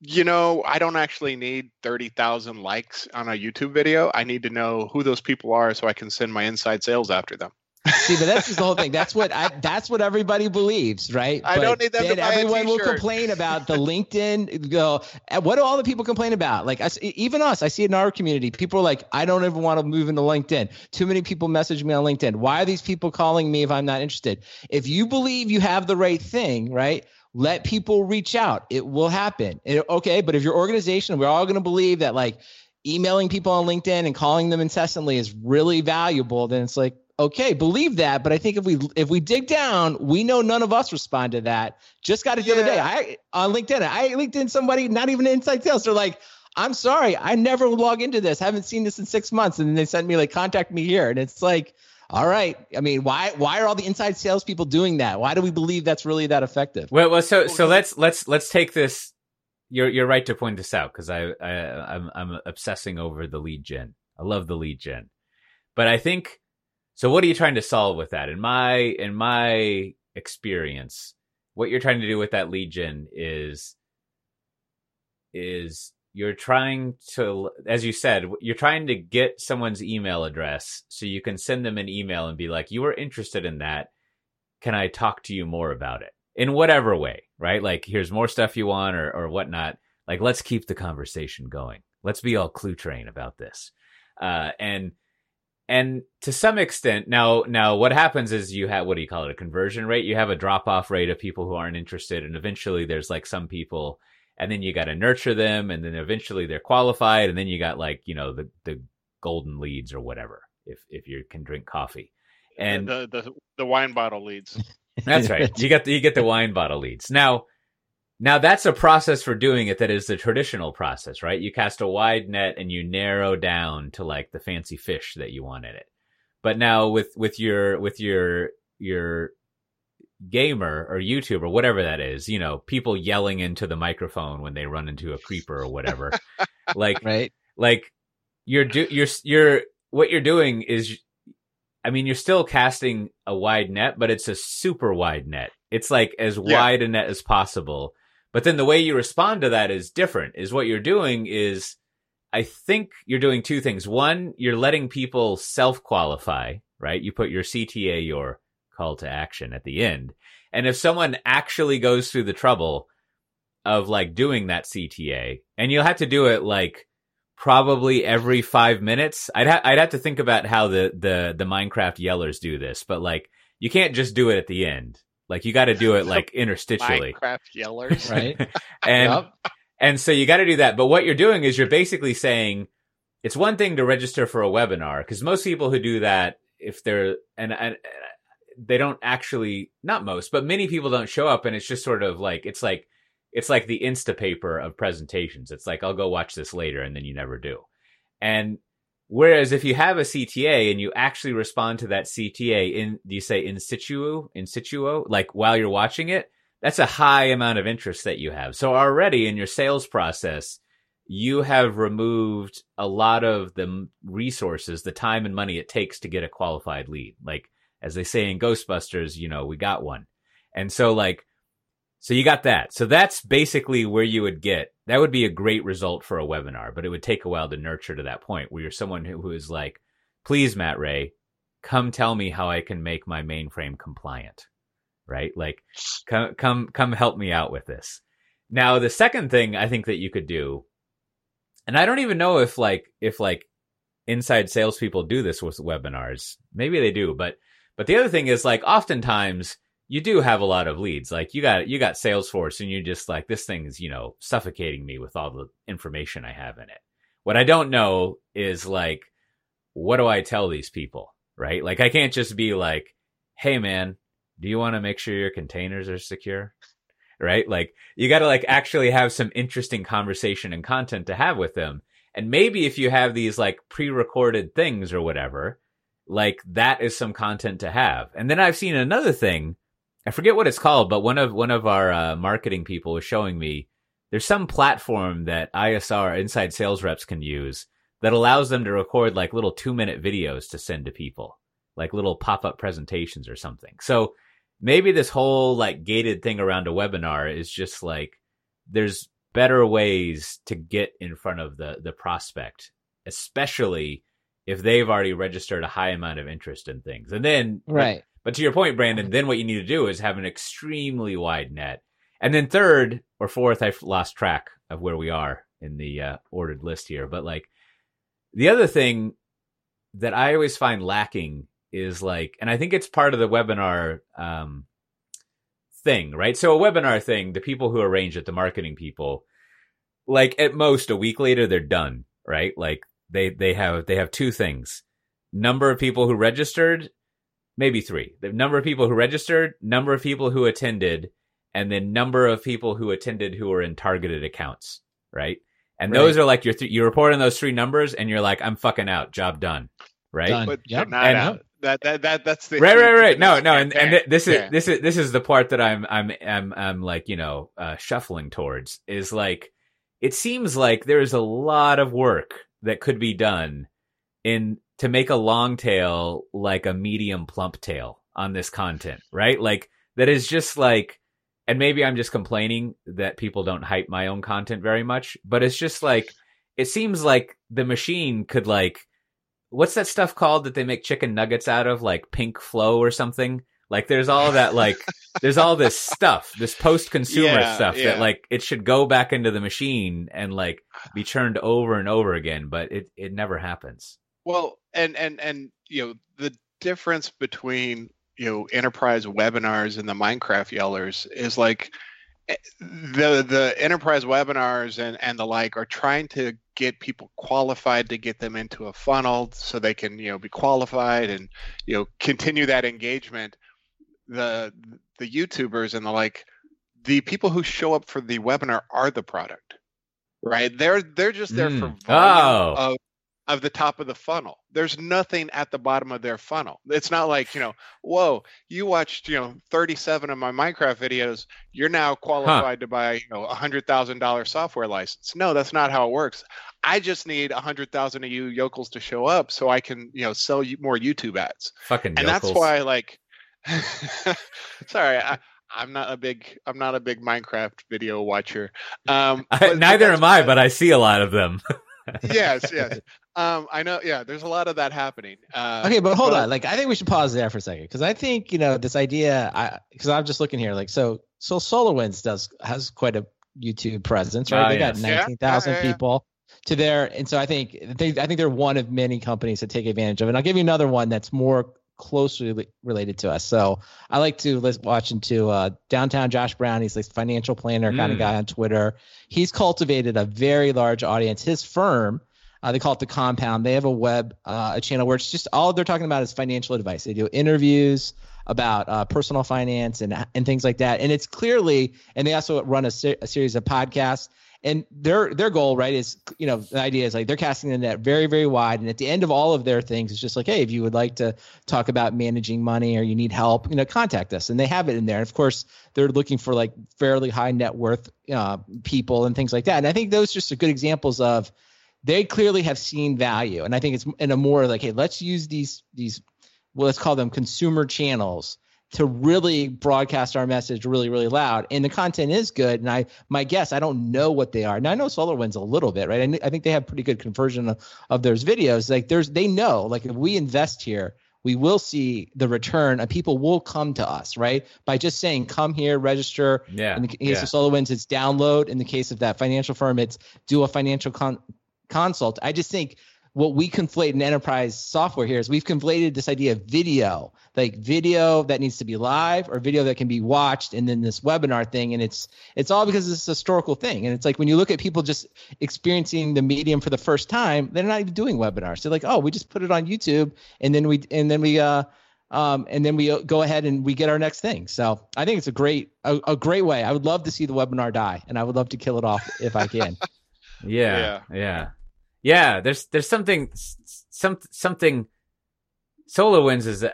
you know, I don't actually need 30,000 likes on a YouTube video. I need to know who those people are so I can send my inside sales after them. See, but that's just the whole thing. That's what I. That's what everybody believes, right? I but don't need them to then buy a everyone will complain about the LinkedIn. Go. What do all the people complain about? Like I s even us, I see it in our community. People are like, I don't even want to move into LinkedIn. Too many people message me on LinkedIn. Why are these people calling me if I'm not interested? If you believe you have the right thing, right? Let people reach out. It will happen. It- okay, but if your organization, we're all going to believe that like emailing people on LinkedIn and calling them incessantly is really valuable, then it's like, okay, believe that. But I think if we if we dig down, we know none of us respond to that. Just got it the other day. I on LinkedIn, I LinkedIn somebody, not even inside sales. They're like, I'm sorry, I never log into this. haven't seen this in six months. And then they sent me like, contact me here. And it's like, all right. I mean, why why are all the inside salespeople doing that? Why do we believe that's really that effective? Well, well, so so let's let's let's take this. You're you're right to point this out because I, I I'm I'm obsessing over the lead gen. I love the lead gen, but I think so. What are you trying to solve with that? In my in my experience, what you're trying to do with that lead gen is is you're trying to as you said you're trying to get someone's email address so you can send them an email and be like you were interested in that. Can i talk to you more about it? In whatever way right? Like here's more stuff you want or, or whatnot. Like let's keep the conversation going. Let's be all Cluetrain about this. Uh, and and to some extent now now what happens is you have what do you call it a conversion rate? You have a drop off rate of people who aren't interested and eventually there's like some people and then you got to nurture them and then eventually they're qualified and then you got like you know the the golden leads or whatever if if you can drink coffee. And the, the the wine bottle leads. that's right. You get the, you get the wine bottle leads. Now now that's a process for doing it that is the traditional process right? You cast a wide net and you narrow down to like the fancy fish that you want in it. But now with with your with your your gamer or YouTuber, whatever that is, you know, people yelling into the microphone when they run into a creeper or whatever. like Right. like you're do you're you're what you're doing is I mean, you're still casting a wide net, but it's a super wide net. It's like as Yeah. wide a net as possible. But then the way you respond to that is different. Is what you're doing is I think you're doing two things. One, you're letting people self qualify, right? You put your CTA, your call to action at the end. And if someone actually goes through the trouble of like doing that CTA, and you'll have to do it like probably every five minutes. I'd ha- I'd have to think about how the the the Minecraft yellers do this, but like you can't just do it at the end. Like you got to do it like interstitially, Minecraft yellers. Right. and Yep. and so you got to do that. But what you're doing is you're basically saying it's one thing to register for a webinar because most people who do that, if they're and, and they don't actually not most, but many people don't show up, and it's just sort of like it's like it's like the Instapaper of presentations. It's like I'll go watch this later, and then you never do. And whereas if you have a CTA and you actually respond to that CTA in, you say in situ, in situo, like while you're watching it, that's a high amount of interest that you have. So already in your sales process, you have removed a lot of the resources, the time and money it takes to get a qualified lead. Like as they say in Ghostbusters, you know, we got one. And so like so you got that. So that's basically where you would get. That would be a great result for a webinar, but it would take a while to nurture to that point where you're someone who, who is like, "Please, Matt Ray, come tell me how I can make my mainframe compliant." Right? Like come come come help me out with this. Now, the second thing I think that you could do and I don't even know if like if like inside salespeople do this with webinars. Maybe they do, but but the other thing is like oftentimes you do have a lot of leads. Like you got you got Salesforce, and you're just like this thing's you know suffocating me with all the information I have in it. What I don't know is like what do I tell these people, right? Like I can't just be like, hey man, do you want to make sure your containers are secure? Right? Like you got to like actually have some interesting conversation and content to have with them. And maybe if you have these like pre-recorded things or whatever, like that is some content to have. And then I've seen another thing. I forget what it's called, but one of one of our uh, marketing people was showing me there's some platform that ISR inside sales reps can use that allows them to record like little 2-minute videos to send to people, like little pop-up presentations or something. So maybe this whole like gated thing around a webinar is just like there's better ways to get in front of the the prospect, especially if they've already registered a high amount of interest in things. And then Right. but to your point, Brandon, then what you need to do is have an extremely wide net. And then third or fourth, I've lost track of where we are in the uh, ordered list here. But like the other thing that I always find lacking is like, and I think it's part of the webinar um, thing, right? So a webinar thing, the people who arrange it, the marketing people, like at most a week later they're done, right? Like they they have they have two things: number of people who registered maybe three. The number of people who registered, number of people who attended, and then number of people who attended who were in targeted accounts, right? And Right. those are like your th- you report on those three numbers, and you're like, I'm fucking out, job done, right? Done. but Yep. not And- out. That, that that that's the Right, right, right. No, no, and, and this is Yeah. this is this is the part that I'm I'm I'm I'm like you know uh, shuffling towards is like it seems like there's a lot of work that could be done in to make a long tail like a medium plump tail on this content, right? Like that is just like, and maybe I'm just complaining that people don't hype my own content very much, but it's just like it seems like the machine could like what's that stuff called that they make chicken nuggets out of like pink flow or something like there's all that like there's all this stuff this post consumer Yeah, stuff that like it should go back into the machine and like be churned over and over again but it it never happens Well, and and and you know the difference between you know enterprise webinars and the Minecraft yellers is like eh, the the enterprise webinars and and the like are trying to get people qualified to get them into a funnel so they can you know be qualified and you know continue that engagement. The the YouTubers and the like, the people who show up for the webinar are the product, right? They're they're just there for Mm. volume Oh. of of the top of the funnel. There's nothing at the bottom of their funnel. It's not like, you know, whoa, you watched, you know, 37 of my Minecraft videos. You're now qualified to buy, you know, a hundred thousand dollar software license. No, that's not how it works. I just need a hundred thousand of you yokels to show up so I can, you know, sell you more YouTube ads. fucking And that's why like sorry, I, I'm not a big I'm not a big Minecraft video watcher. Um I- but- but neither am i but i see a lot of them yes, yes. Um, I know. Yeah, there's a lot of that happening. Uh, Okay, but hold but- on. Like, I think we should pause there for a second because I think you know this idea. I because I'm just looking here. Like, so so SolarWinds does has quite a YouTube presence, right? Ah, they yes. got Yeah, nineteen thousand yeah, yeah, yeah. people to there, and so I think they I think they're one of many companies that take advantage of it. And I'll give you another one that's more closely related to us. So I like to listen, watch into uh, downtown Josh Brown. He's like financial planner kind of Mm. guy on Twitter. He's cultivated a very large audience. His firm. Uh, they call it the compound. They have a web, uh, a channel where it's just all they're talking about is financial advice. They do interviews about uh, personal finance and and things like that. And it's clearly, and they also run a, ser- a series of podcasts. And their their goal, right, is you know the idea is like they're casting the net very very wide. And at the end of all of their things, it's just like, hey, if you would like to talk about managing money or you need help, you know, contact us. And they have it in there. And of course, they're looking for like fairly high net worth uh, people and things like that. And I think those just are good examples of they clearly have seen value and i think it's in a more like hey let's use these these well let's call them consumer channels to really broadcast our message really really loud. And the content is good. And i my guess i don't know what they are. Now i know solarwinds a little bit right? I, I think they have pretty good conversion of, of those videos. Like there's they know like if we invest here we will see the return and people will come to us right? By just saying come here register. Yeah in the case yeah. of SolarWinds, it's download. In the case of that financial firm, it's do a financial con- consult. I just think what we conflate in enterprise software here is we've conflated this idea of video, like video that needs to be live or video that can be watched, and then this webinar thing, and it's it's all because it's a historical thing. And it's like when you look at people just experiencing the medium for the first time, they're not even doing webinars. They're like, oh, we just put it on YouTube, and then we and then we uh um, and then we uh, go ahead and we get our next thing. So I think it's a great a, a great way. I would love to see the webinar die, and I would love to kill it off if I can. Yeah, yeah, yeah. Yeah, there's there's something some something. SolarWinds is uh,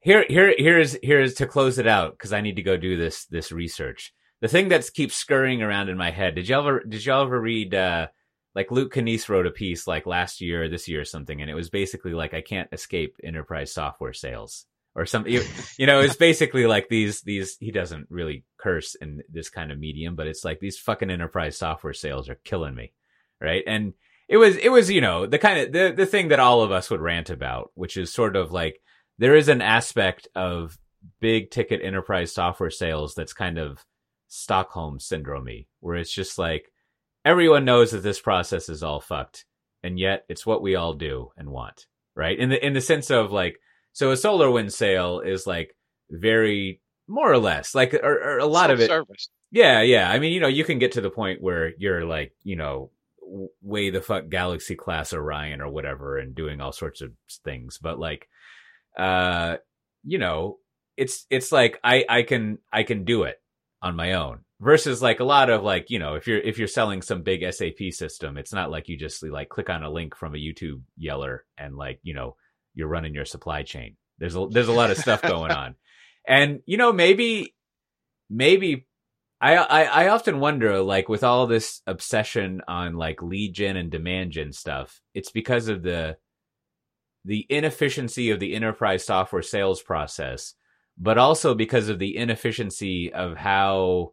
here. Here here's here's to close it out because I need to go do this this research. The thing that keeps scurrying around in my head. Did y'all ever did y'all ever read uh, like Luke Kanies wrote a piece like last year or this year or something, and it was basically like I can't escape enterprise software sales or something. You, you know, it's basically like these these. He doesn't really curse in this kind of medium, but it's like these fucking enterprise software sales are killing me, right? And it was it was you know the kind of the the thing that all of us would rant about, which is sort of like there is an aspect of big ticket enterprise software sales that's kind of Stockholm syndrome where it's just like everyone knows that this process is all fucked, and yet it's what we all do and want, right? In the in the sense of like, so a SolarWinds sale is like very more or less like or, or a lot of it. Yeah, yeah. I mean, you know, you can get to the point where you're like, you know, way the fuck Galaxy class Orion or whatever, and doing all sorts of things. But like, uh, you know, it's it's like I I can I can do it on my own versus like a lot of like you know if you're if you're selling some big SAP system, it's not like you just like click on a link from a YouTube yeller and like you know you're running your supply chain. There's a there's a lot of stuff going on, and you know maybe maybe I, I I often wonder like with all this obsession on like lead gen and demand gen stuff, it's because of the the inefficiency of the enterprise software sales process, but also because of the inefficiency of how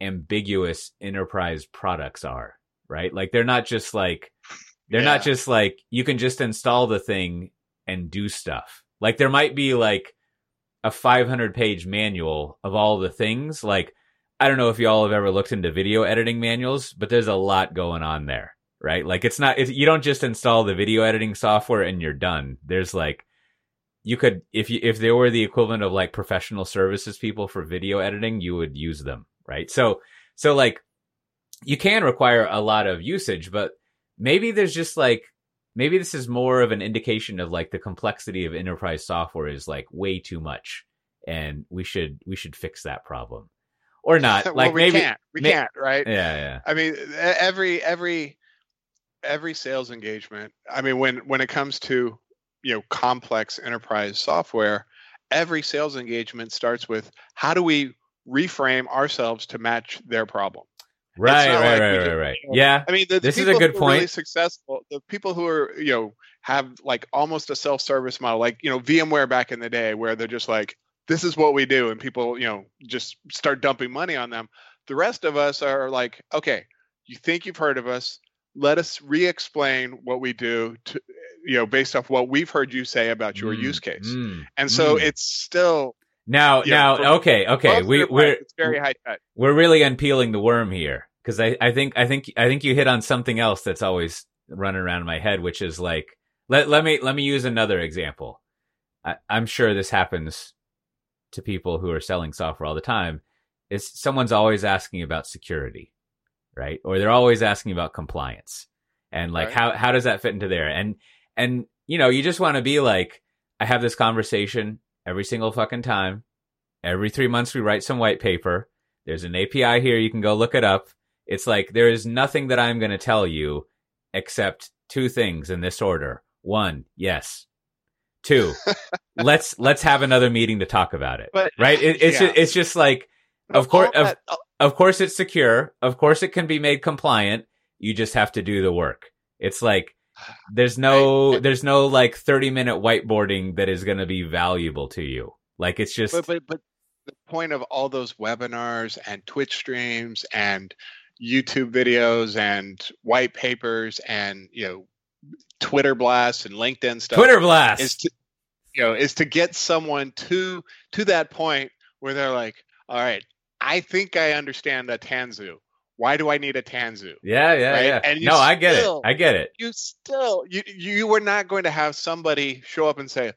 ambiguous enterprise products are, right? Like they're not just like they're Yeah. not just like you can just install the thing and do stuff. Like there might be like a 500 page manual of all the things. Like I don't know if y'all have ever looked into video editing manuals, but there's a lot going on there, right? Like it's not it's, you don't just install the video editing software and you're done. There's like you could if you if they were the equivalent of like professional services people for video editing, you would use them, right? So so like you can require a lot of usage, but maybe there's just like maybe this is more of an indication of like the complexity of enterprise software is like way too much and we should we should fix that problem or not well, like we maybe can't. We may- can't, right? yeah yeah I mean, every every every sales engagement. I mean, when when it comes to you know complex enterprise software, every sales engagement starts with how do we reframe ourselves to match their problem. right right like right just- right right yeah I mean, the, the This is a good are Really point. successful. The people who are you know have like almost a self-service model, like you know VMware back in the day, where they're just like, this is what we do, and people you know just start dumping money on them. The rest of us are like, okay, you think you've heard of us? Let us re-explain what we do to you know based off what we've heard you say about your Mm, use case. mm. And so mm. it's still now now from- okay okay we we're it's very high tech. we're really unpeeling the worm here because I, I think I think I think you hit on something else that's always running around in my head, which is like let let me let me use another example. I, I'm sure this happens to people who are selling software all the time. Is someone's always asking about security, right? Or they're always asking about compliance, and like Right. how how does that fit into there? And and you know you just want to be like I have this conversation every single fucking time. Every three months we write some white paper. There's an API here. You can go look it up. It's like there is nothing that I'm going to tell you except two things in this order. One, yes. Two, let's let's have another meeting to talk about it. But Right? It, it's yeah. just, it's just like Of course- of- oh. of course it's secure. Of course it can be made compliant. You just have to do the work. It's like there's no I- there's no like 30 minute whiteboarding that is going to be valuable to you. Like it's just but but but the point of all those webinars and Twitch streams and YouTube videos and white papers and you know Twitter blasts and LinkedIn stuff Twitter blast. is to you know is to get someone to to that point where they're like, all right, I think I understand a Tanzu. Why do I need a Tanzu? Yeah, yeah, right? yeah. And no, I get it. I get it. You still you you were not going to have somebody show up and say,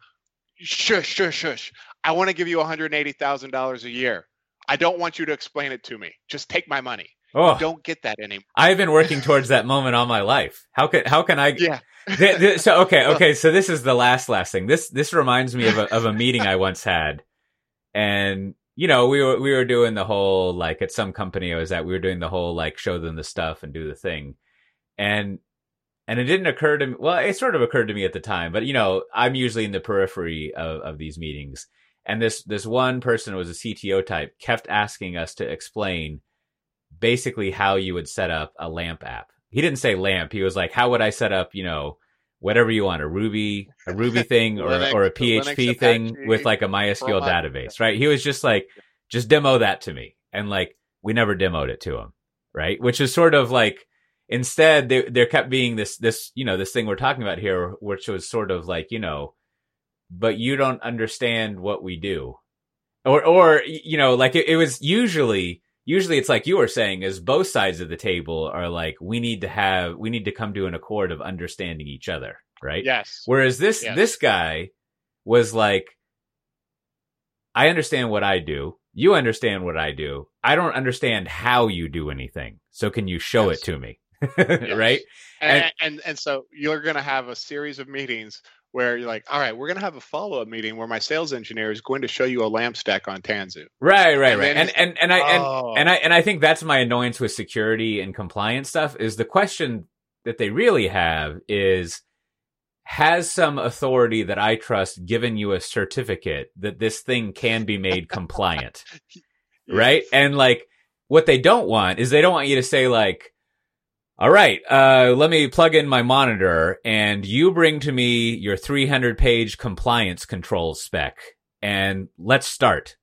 shush, shush, shush. I want to give you $180,000 a year. I don't want you to explain it to me. Just take my money. Oh, Don't get that anymore. I've been working towards that moment all my life. How can how can I? Yeah. Th- th- so okay, okay. So this is the last last thing. This this reminds me of a of a meeting I once had, and you know we were we were doing the whole like at some company I was at we were doing the whole like show them the stuff and do the thing, and and it didn't occur to me. Well, it sort of occurred to me at the time, but you know I'm usually in the periphery of of these meetings, and this this one person was a CTO type kept asking us to explain basically how you would set up a lamp app. He didn't say lamp. He was like, how would I set up, you know, whatever you want, a Ruby, a Ruby thing or, Linux- or a Linux PHP thing Apache with like a MySQL database, right? He was just like, just demo that to me. And like, we never demoed it to him, right? Which is sort of like, instead there there kept being this this you know this thing we're talking about here which was sort of like you know but you don't understand what we do or or you know like it, it was usually usually it's like you were saying is both sides of the table are like we need to have we need to come to an accord of understanding each other right Yes. Whereas this Yes. this guy was like, I understand what I do. You understand what I do. I don't understand how you do anything. So can you show Yes. it to me? Yes. right? And, And- and and so you're going to have a series of meetings where you're like, all right, we're going to have a follow up meeting where my sales engineer is going to show you a lamp stack on Tanzu. Right, right, And right. And and and I and, Oh. and I and I think that's my annoyance with security and compliance stuff is the question that they really have is has some authority that I trust given you a certificate that this thing can be made compliant? right? And like what they don't want is they don't want you to say like, all right, uh, let me plug in my monitor and you bring to me your 300 page compliance control spec and let's start.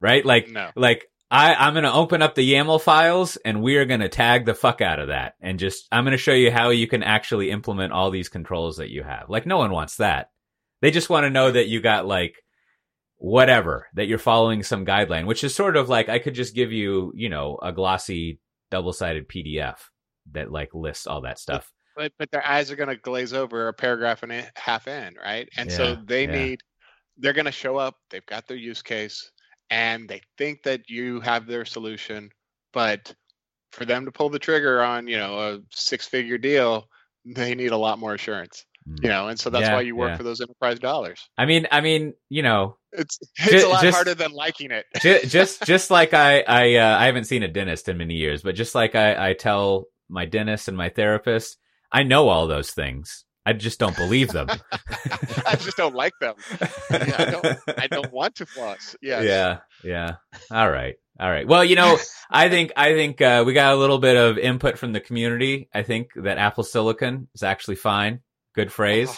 Right? Like, No. like I, I'm going to open up the YAML files and we are going to tag the fuck out of that and just, I'm going to show you how you can actually implement all these controls that you have. Like no one wants that. They just want to know that you got like whatever, that you're following some guideline, which is sort of like I could just give you, you know, a glossy double sided PDF that like lists all that stuff. But but their eyes are going to glaze over a paragraph and a half in, right? And Yeah, so they yeah. need they're going to show up, they've got their use case and they think that you have their solution, but for them to pull the trigger on, you know, a six-figure deal, they need a lot more assurance. Mm. You know, and so that's Yeah, why you work yeah. for those enterprise dollars. I mean, I mean, you know, It's it's a lot just- harder than liking it. just just just like I I uh, I haven't seen a dentist in many years, but just like I I tell my dentist and my therapist, I know all those things. I just don't believe them. I just don't like them. Yeah, I don't I don't want to floss. Yeah. Yeah, yeah. All right, all right. Well, you know, I think I think uh, we got a little bit of input from the community. I think that Apple Silicon is actually fine. Good phrase.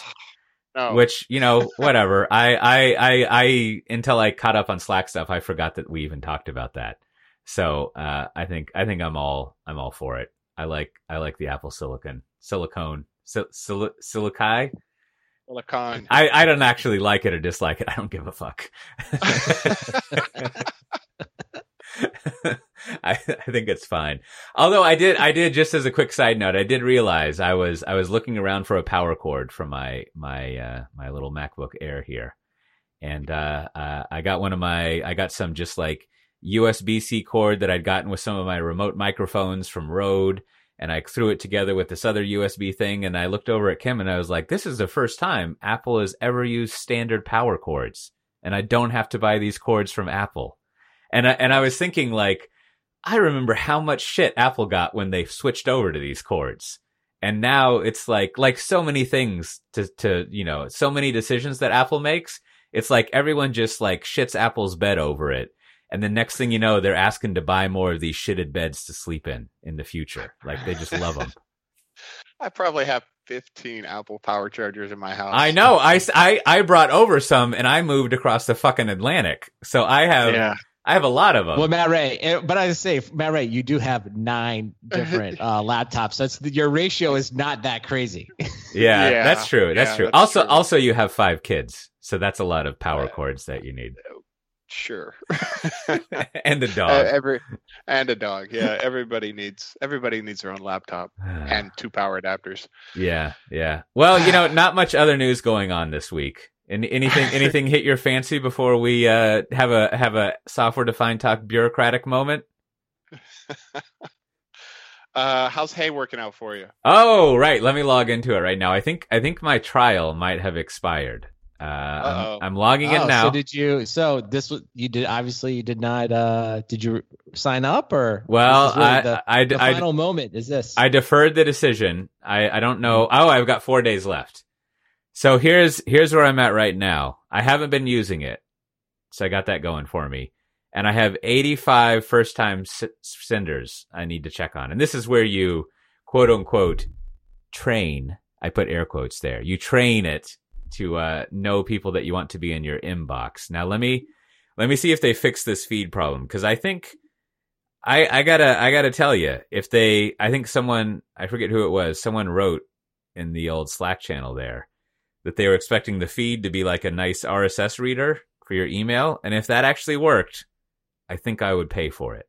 No. Which you know, whatever. I, I I I until I caught up on Slack stuff, I forgot that we even talked about that. So uh, I think I think I'm all I'm all for it. I like I like the Apple Silicon silicone sil- sil- silici. Silicon. I I don't actually like it or dislike it. I don't give a fuck. I, I think it's fine. Although I did, I did just as a quick side note, I did realize I was, I was looking around for a power cord for my, my, uh, my little MacBook Air here. And, uh, uh, I got one of my, I got some just like USB-C cord that I'd gotten with some of my remote microphones from Rode. And I threw it together with this other USB thing. And I looked over at Kim and I was like, this is the first time Apple has ever used standard power cords. And I don't have to buy these cords from Apple. And I, and I was thinking like, I remember how much shit Apple got when they switched over to these cords. And now it's like, like so many things to, to, you know, so many decisions that Apple makes. It's like everyone just like shits Apple's bed over it. And the next thing you know, they're asking to buy more of these shitted beds to sleep in in the future. Like they just love them. I probably have 15 Apple power chargers in my house. I know. I, I, I brought over some and I moved across the fucking Atlantic. So I have, Yeah. I have a lot of them. Well, Matt Ray, eh, but I say, Matt Ray, you do have nine different uh, laptops. That's your ratio is not that crazy. Yeah, Yeah, that's true. That's yeah, true. that's also, true. also you have five kids, so that's a lot of power Yeah. cords that you need, Sure. and a Uh, dog. every and a dog. Yeah, everybody needs everybody needs their own laptop and two power adapters. yeah, yeah. Well, you know, not much other news going on this week. Any, anything, anything hit your fancy before we uh, have a have a software defined talk bureaucratic moment? Uh, how's Hey working out for you? Oh, right. Let me log into it right now. I think I think my trial might have expired. Uh, I'm, I'm logging Oh, in now. So did you? So this was you did obviously you did not. uh Did you sign up or? well, really I, the, I, the I, final moment is this. I deferred the decision. I, I don't know. Oh, I've got four days left. So here's here's where I'm at right now. I haven't been using it, so I got that going for me, and I have 85 first time s- senders I need to check on, and this is where you quote unquote train. I put air quotes there. You train it to uh, know people that you want to be in your inbox. Now let me let me see if they fix this feed problem because I think I, I gotta I gotta tell you, if they, I think someone, I forget who it was, someone wrote in the old Slack channel there that they were expecting the feed to be like a nice RSS reader for your email, and if that actually worked, I think I would pay for it.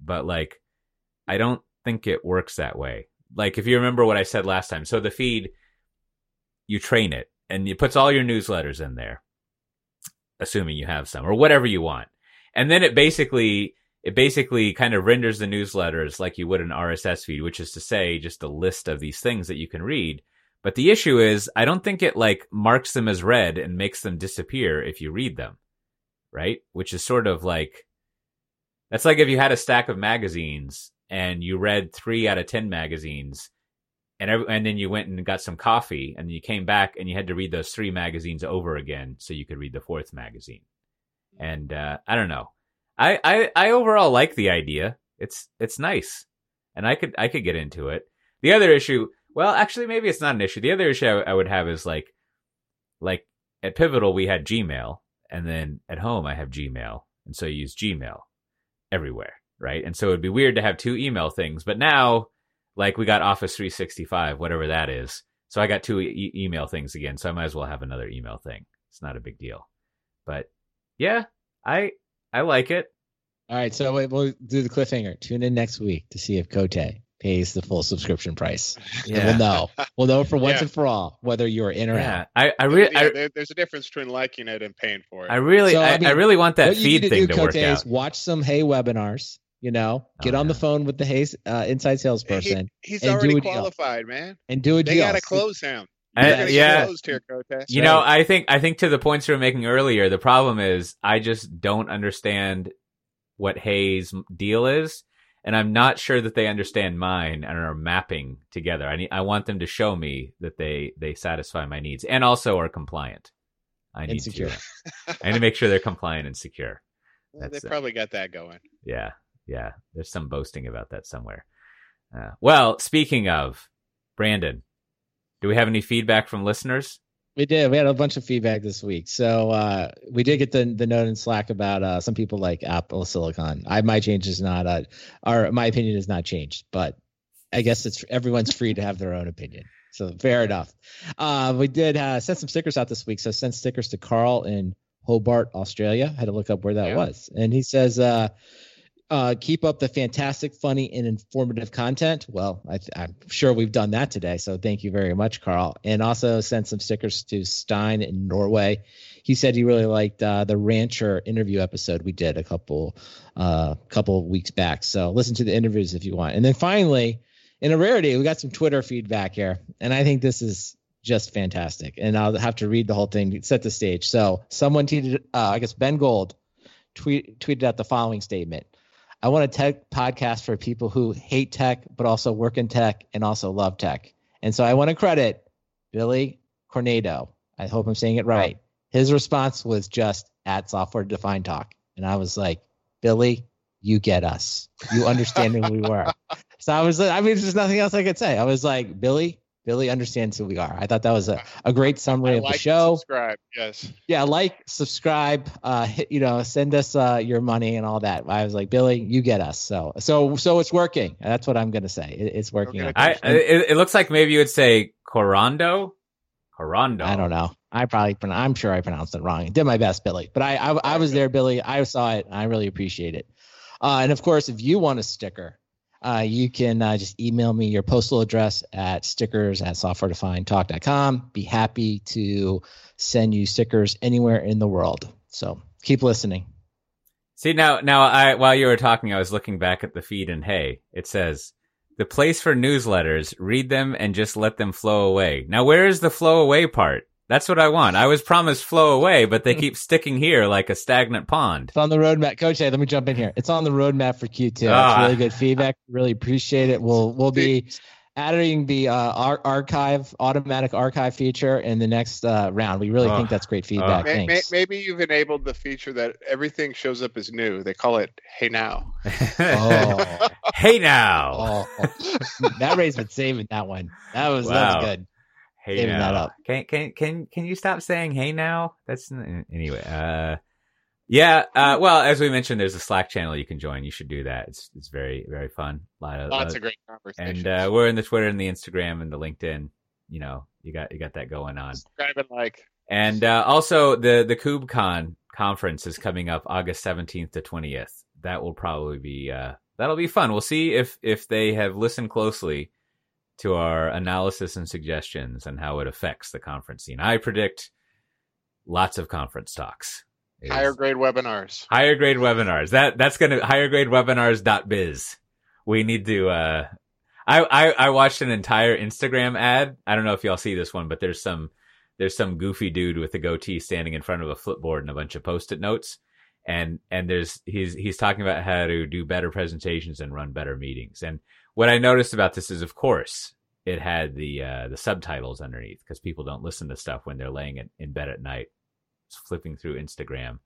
But like, I don't think it works that way. Like, if you remember what I said last time, so the feed, you train it, and it puts all your newsletters in there, assuming you have some or whatever you want, and then it basically it basically kind of renders the newsletters like you would an RSS feed, which is to say just a list of these things that you can read. But the issue is, I don't think it like marks them as read and makes them disappear if you read them, right? Which is sort of like, that's like if you had a stack of magazines and you read three out of 10 magazines and, every, and then you went and got some coffee and you came back and you had to read those three magazines over again so you could read the fourth magazine. And, uh, I don't know. I, I, I overall like the idea. It's it's nice, and I could I could get into it. The other issue, well, actually, maybe it's not an issue. The other issue I, I would have is like, like at Pivotal we had Gmail, and then at home I have Gmail, and so I use Gmail everywhere, right? And so it'd be weird to have two email things, but now, like we got Office 365, whatever that is, so I got two e- email things again, so I might as well have another email thing. It's not a big deal, but yeah, I I like it. All right, so wait, we'll do the cliffhanger. Tune in next week to see if Cote pays the full subscription price. And we'll know. We'll know for once Yeah. and for all whether you're in or yeah. out. I I really Yeah, there- there's a difference between liking it and paying for it. I really So, I, I I, really want that what you feed need to thing do, to work out. is watch some Hey webinars. You know, get Oh, on the phone with the Hey's, uh, inside salesperson He- he's and do already a deal. qualified, man. and do a They deal. got to close him. You're Yeah. gonna get closed here, Cote. You know, I think I think to the points you were making earlier, the problem is I just don't understand what Hey's' deal is, and I'm not sure that they understand mine and are mapping together. I need I want them to show me that they they satisfy my needs and also are compliant. I need And secure. to I need to make sure they're compliant and secure. Well, they that's, probably got that going. Yeah, yeah. There's some boasting about that somewhere. Uh, well, speaking of Brandon, do we have any feedback from listeners? We did. We had a bunch of feedback this week. So uh, we did get the the note in Slack about uh, some people like Apple Silicon. I my change is not uh, or my opinion is not changed, but I guess it's everyone's free to have their own opinion. So fair enough. Uh, we did uh, send some stickers out this week. So sent stickers to Carl in Hobart, Australia. had to look up where that Yeah. was, and he says. Uh, uh, keep up the fantastic, funny, and informative content. Well, I I'm sure we've done that today. So thank you very much, Carl. And also send some stickers to Stein in Norway. He said he really liked uh, the rancher interview episode we did a couple uh, couple weeks back. So listen to the interviews if you want. And then finally, in a rarity, we got some Twitter feedback here, and I think this is just fantastic. And I'll have to read the whole thing set the stage. So someone tweeted, uh, I guess Ben Gold tweet, tweeted out the following statement. I want a tech podcast for people who hate tech, but also work in tech and also love tech. And so I want to credit Billy Cornado. I hope I'm saying it right. His response was just at software defined talk. And I was like, Billy, you get us. You understand who we were. So I was like, I mean, there's nothing else I could say. I was like, Billy, Billy understands who we are. I thought that was a, a great summary I of like the and show Subscribe. Yes. yeah, like, subscribe, uh, hit, you know, send us uh, your money and all that. I was like, Billy, you get us. So, so, so it's working. That's what I'm gonna say. It, it's working. Okay. out. I it, it looks like maybe you would say Corando. Corando. I don't know. I probably, pron- I'm sure I pronounced it wrong. Did my best, Billy. But I, I, I was there, Billy. I saw it. I really appreciate it. Uh, and of course, if you want a sticker, uh, you can uh, just email me your postal address at stickers at softwaredefinedtalk.com. Be happy to send you stickers anywhere in the world. So keep listening. See now, now I while you were talking, I was looking back at the feed, and hey, it says the place for newsletters. Read them and just let them flow away. Now, where is the flow away part? That's what I want. I was promised flow away, but they keep sticking here like a stagnant pond. It's on the roadmap. Coach, hey, let me jump in here. It's on the roadmap for Q2. Ah. It's really good feedback. Really appreciate it. We'll we'll be adding the uh, archive automatic archive feature in the next uh, round. We really Oh. think that's great feedback. May- may- maybe you've enabled the feature that everything shows up as new. They call it "Hey Now." Oh, hey now. oh, that Ray's been saving that one. That was that was good. Hey Saving now. that up. Can can can can you stop saying hey now? That's anyway. Uh, Yeah. Uh, well, as we mentioned, there's a Slack channel you can join. You should do that. It's it's very very fun. A lot of, Lots uh, of great conversations. And uh, we're in the Twitter and the Instagram and the LinkedIn. You know, you got you got that going on. Subscribe and like. And uh, also the the KubeCon conference is coming up August 17th to 20th. That will probably be uh, that'll be fun. We'll see if if they have listened closely to our analysis and suggestions and how it affects the conference scene. I predict lots of conference talks. Higher grade webinars. Higher grade webinars. That that's gonna higher grade webinars.biz. We need to uh I, I I watched an entire Instagram ad. I don't know if y'all see this one, but there's some there's some goofy dude with a goatee standing in front of a flipboard and a bunch of post-it notes. And and there's he's he's talking about how to do better presentations and run better meetings. And what I noticed about this is of course it had the uh the subtitles underneath because people don't listen to stuff when they're laying in, in bed at night flipping through Instagram.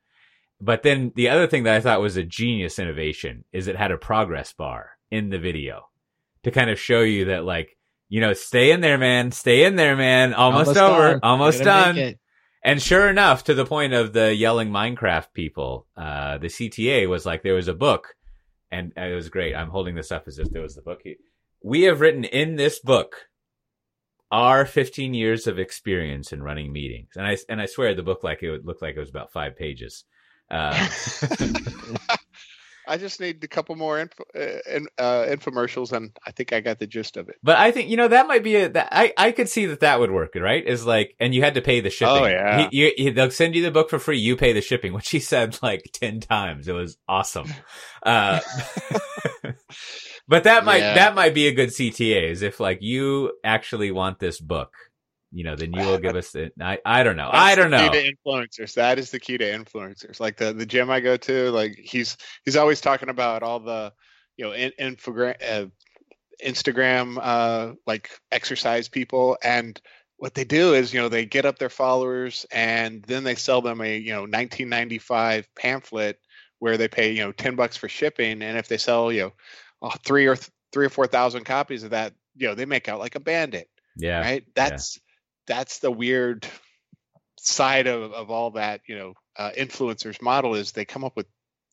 But then the other thing that I thought was a genius innovation is it had a progress bar in the video to kind of show you that like, you know, stay in there, man. Stay in there, man. Almost, almost over. Done. Almost done. And sure enough, to the point of the yelling Minecraft people, uh, the CTA was like, there was a book and it was great. I'm holding this up as if there was the book. We have written in this book our 15 years of experience in running meetings. And I, and I swear the book like it would look like it was about five pages. Uh, I just need a couple more info, uh, uh, infomercials, and I think I got the gist of it. But I think you know that might be a that I I could see that that would work, right? Is like, and you had to pay the shipping. Oh yeah, he, you, they'll send you the book for free. You pay the shipping, which he said like ten times. It was awesome. Uh, but that might yeah. that might be a good CTA. Is if like you actually want this book you know, then you will give us it. I, I don't know. That's I don't know. To influencers. That is the key to influencers. Like the, the gym I go to, like he's, he's always talking about all the, you know, in, infogram, uh, Instagram, uh, like exercise people. And what they do is, you know, they get up their followers and then they sell them a, you know, 1995 pamphlet where they pay, you know, 10 bucks for shipping. And if they sell, you know, three or th- three or 4,000 copies of that, you know, they make out like a bandit. Yeah. Right. That's, that's the weird side of, of all that you know uh, influencers model is they come up with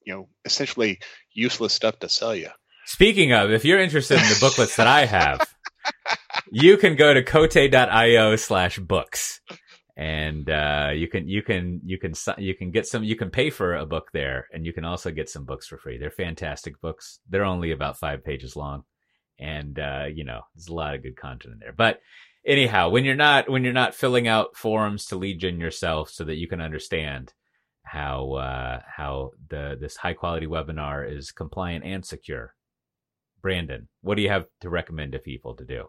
you know essentially useless stuff to sell you speaking of if you're interested in the booklets that i have you can go to cote.io slash books and uh, you can you can you can you can get some you can pay for a book there and you can also get some books for free. They're fantastic books. They're only about five pages long and uh, you know there's a lot of good content in there. But anyhow, when you're not when you're not filling out forums to gen yourself so that you can understand how uh, how the this high quality webinar is compliant and secure. Brandon, what do you have to recommend to people to do?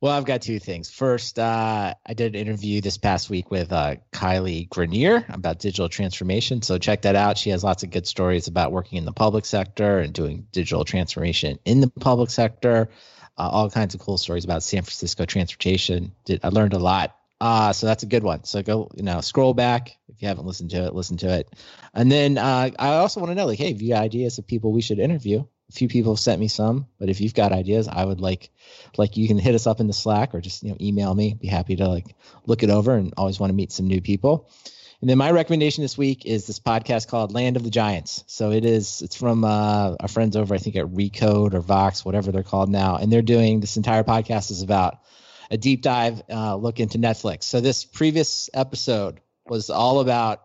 Well, I've got two things. First, uh, I did an interview this past week with uh, Kylie Grenier about digital transformation. So check that out. She has lots of good stories about working in the public sector and doing digital transformation in the public sector uh, all kinds of cool stories about San Francisco transportation. Did, I learned a lot. Uh, so that's a good one. So go, you know, scroll back if you haven't listened to it, listen to it. And then uh, I also want to know, like, hey, if you got ideas of people we should interview, a few people have sent me some, but if you've got ideas, I would like, like, you can hit us up in the Slack or just you know email me. Be happy to like look it over and always want to meet some new people. And then my recommendation this week is this podcast called Land of the Giants. So it is it's from uh, our friends over I think at Recode or Vox, whatever they're called now, and they're doing this entire podcast is about a deep dive uh, look into Netflix. So this previous episode was all about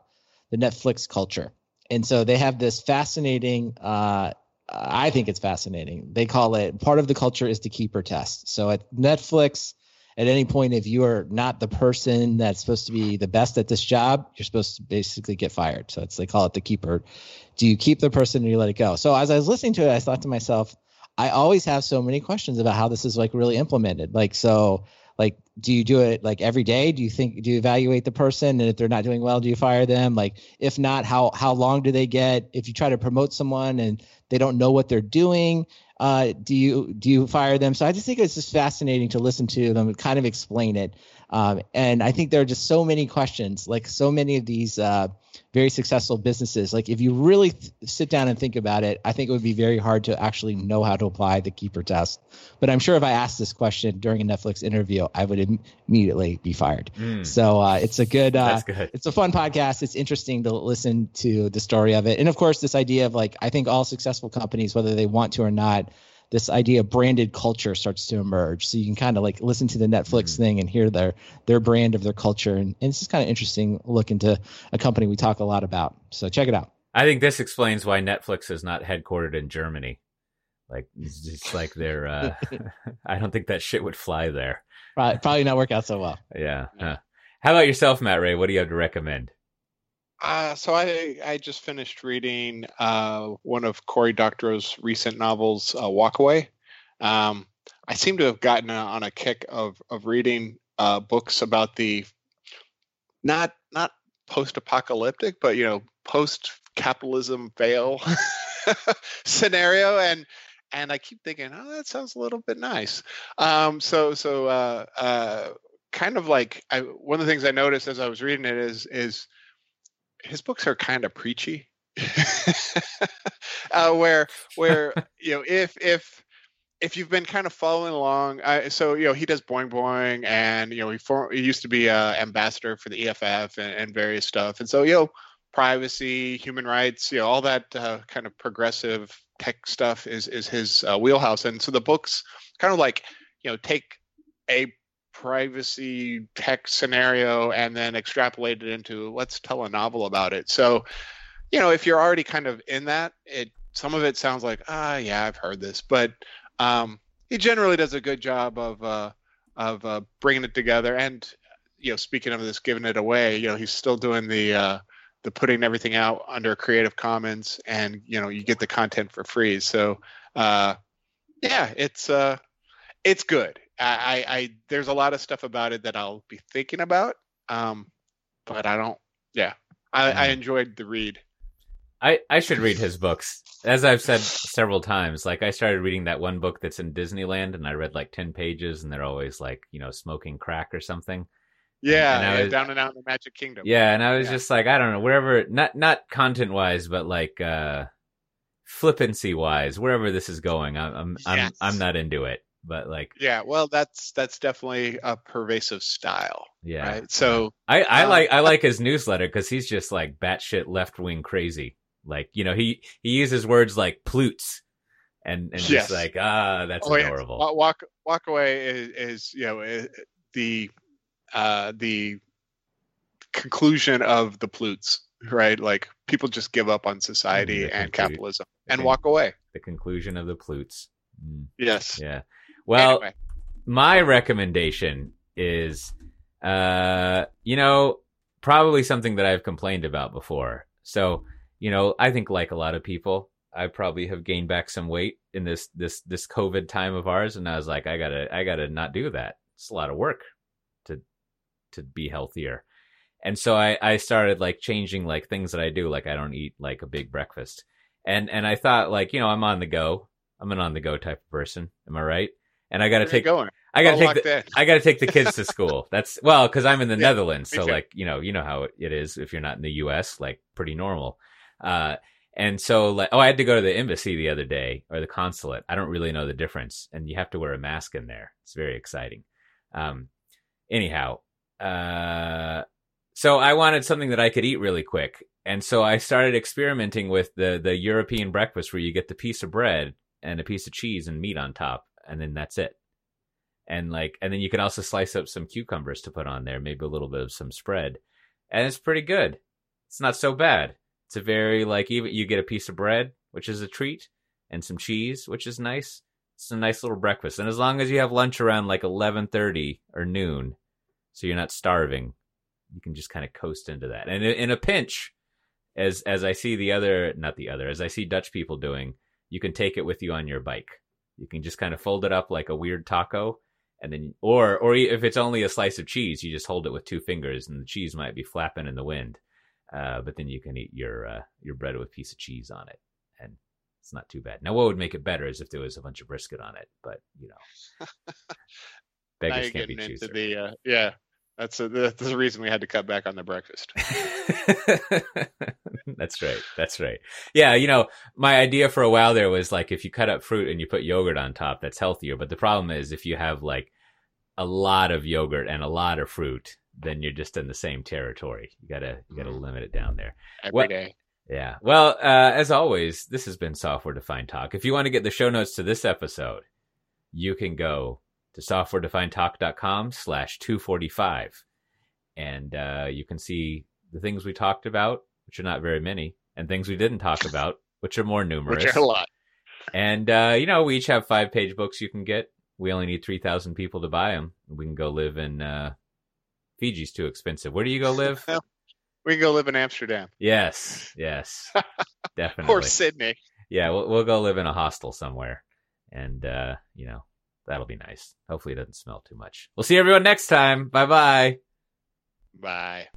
the Netflix culture, and so they have this fascinating. Uh, I think it's fascinating. They call it part of the culture is the keeper test. So at Netflix at any point if you are not the person that's supposed to be the best at this job you're supposed to basically get fired. So it's they call it the keeper. Do you keep the person or you let it go? So as i was listening to it i thought to myself i always have so many questions about how this is like really implemented. Like so like do you do it like every day? Do you think do you evaluate the person? And if they're not doing well do you fire them? Like if not how how long do they get? If you try to promote someone and they don't know what they're doing uh, do you do you fire them? So I just think it's just fascinating to listen to them kind of explain it. Um, and I think there are just so many questions, like so many of these uh, very successful businesses. Like if you really th- sit down and think about it, I think it would be very hard to actually know how to apply the keeper test. But I'm sure if I asked this question during a Netflix interview, I would Im- immediately be fired. Mm, So uh, it's a good. Uh, good. it's a fun podcast. It's interesting to listen to the story of it. And of course, this idea of like, I think all successful companies, whether they want to or not, this idea of branded culture starts to emerge. So you can kind of like listen to the Netflix Mhm. thing and hear their their brand of their culture. And, and it's just kind of interesting look into a company we talk a lot about. So check it out. I think this explains why Netflix is not headquartered in Germany. Like it's just like they're. Uh, I don't think that shit would fly there. Probably, probably not work out so well. Yeah. How about yourself, Matt Ray? What do you have to recommend? Uh, so I I just finished reading uh, one of Cory Doctorow's recent novels, uh, Walkaway. Um, I seem to have gotten on a kick of of reading uh, books about the not not post apocalyptic, but you know post capitalism fail scenario, and and I keep thinking, oh, that sounds a little bit nice. Um, so so uh, uh, kind of like I, one of the things I noticed as I was reading it is is his books are kind of preachy. Uh, where where you know if if if you've been kind of following along I, so you know he does boing boing and you know he, for, he used to be a ambassador for the eff and, and various stuff. And so you know privacy human rights you know all that uh, kind of progressive tech stuff is is his uh, wheelhouse. And so the books kind of like you know take a privacy tech scenario and then extrapolated into let's tell a novel about it. So, you know, if you're already kind of in that, it some of it sounds like ah yeah I've heard this, but um, he generally does a good job of uh, of uh, bringing it together. And you know, speaking of this, giving it away, you know, he's still doing the uh, the putting everything out under Creative Commons, and you know, you get the content for free. So, uh, yeah, it's uh, it's good. I, I, there's a lot of stuff about it that I'll be thinking about, um, but I don't. Yeah, I, I enjoyed the read. I, I should read his books. As I've said several times, like I started reading that one book that's in Disneyland and I read like 10 pages and they're always like, you know, smoking crack or something. Yeah, And yeah, was- down and out in the Magic Kingdom. Yeah, and I was Yeah. just like, I don't know, wherever not not content wise, but like uh flippancy wise, wherever this is going, I'm I'm I'm, I'm not into it. But like, Yeah, well, that's that's definitely a pervasive style, yeah. right? So I, I Um, like I like his newsletter because he's just like batshit left wing crazy. Like you know he he uses words like plutes and and Yes. just like ah that's Oh, adorable. Wa- walk walk away is, is you know i- the uh, the conclusion of the plutes, right? Like people just give up on society Mm, the and capitalism and walk away. the conclusion of the plutes. Mm, Yes. yeah. Well, Anyway. my recommendation is uh you know probably something that I've complained about before. So, you know, I think like a lot of people, I probably have gained back some weight in this this this COVID time of ours and I was like I got to I got to not do that. It's a lot of work to to be healthier. And so I I started like changing like things that I do like I don't eat like a big breakfast. And and I thought like, you know, I'm on the go. I'm an on the go type of person. Am I right? And I got to take going. I got to take the, in. I got to take the kids to school. That's well, because I'm in the Yeah, Netherlands, so too. like you know, you know how it is if you're not in the U.S. Like pretty normal. Uh, and so like, oh, I had to go to the embassy the other day or the consulate. I don't really know the difference, and you have to wear a mask in there. It's very exciting. Um, anyhow, uh, so I wanted something that I could eat really quick, and so I started experimenting with the the European breakfast where you get the piece of bread and a piece of cheese and meat on top, and then that's it. And like and then you can also slice up some cucumbers to put on there maybe a little bit of some spread. And it's pretty good. It's not so bad. It's a very like even you get a piece of bread which is a treat and some cheese which is nice. It's a nice little breakfast. And as long as you have lunch around like 11:30 or noon so you're not starving you can just kind of coast into that. And in a pinch as as I see the other not the other as I see Dutch people doing you can take it with you on your bike you can just kind of fold it up like a weird taco and then or or if it's only a slice of cheese, you just hold it with two fingers, and the cheese might be flapping in the wind. Uh, but then you can eat your uh, your bread with a piece of cheese on it, and it's not too bad. Now, what would make it better is if there was a bunch of brisket on it, but you know, now beggars can't be choosers. the uh, yeah That's a, that's the reason we had to cut back on the breakfast. that's right. That's right. Yeah, you know, my idea for a while there was like if you cut up fruit and you put yogurt on top, that's healthier. But the problem is if you have like a lot of yogurt and a lot of fruit, then you're just in the same territory. You gotta you gotta limit it down there. Every What- day. Yeah. Well, uh, as always, this has been Software Defined Talk. If you want to get the show notes to this episode, you can go to softwaredefinedtalk.com slash 245. And uh, you can see the things we talked about, which are not very many, and things we didn't talk about, which are more numerous. Which are a lot. And, uh, you know, we each have five page books you can get. We only need 3,000 people to buy them. We can go live in uh, Fiji's too expensive. Where do you go live? We can go live in Amsterdam yes. Yes. Definitely. or Sydney. yeah, we'll, we'll go live in a hostel somewhere, and uh, you know that'll be nice. Hopefully, it doesn't smell too much. We'll see everyone next time. Bye bye. Bye.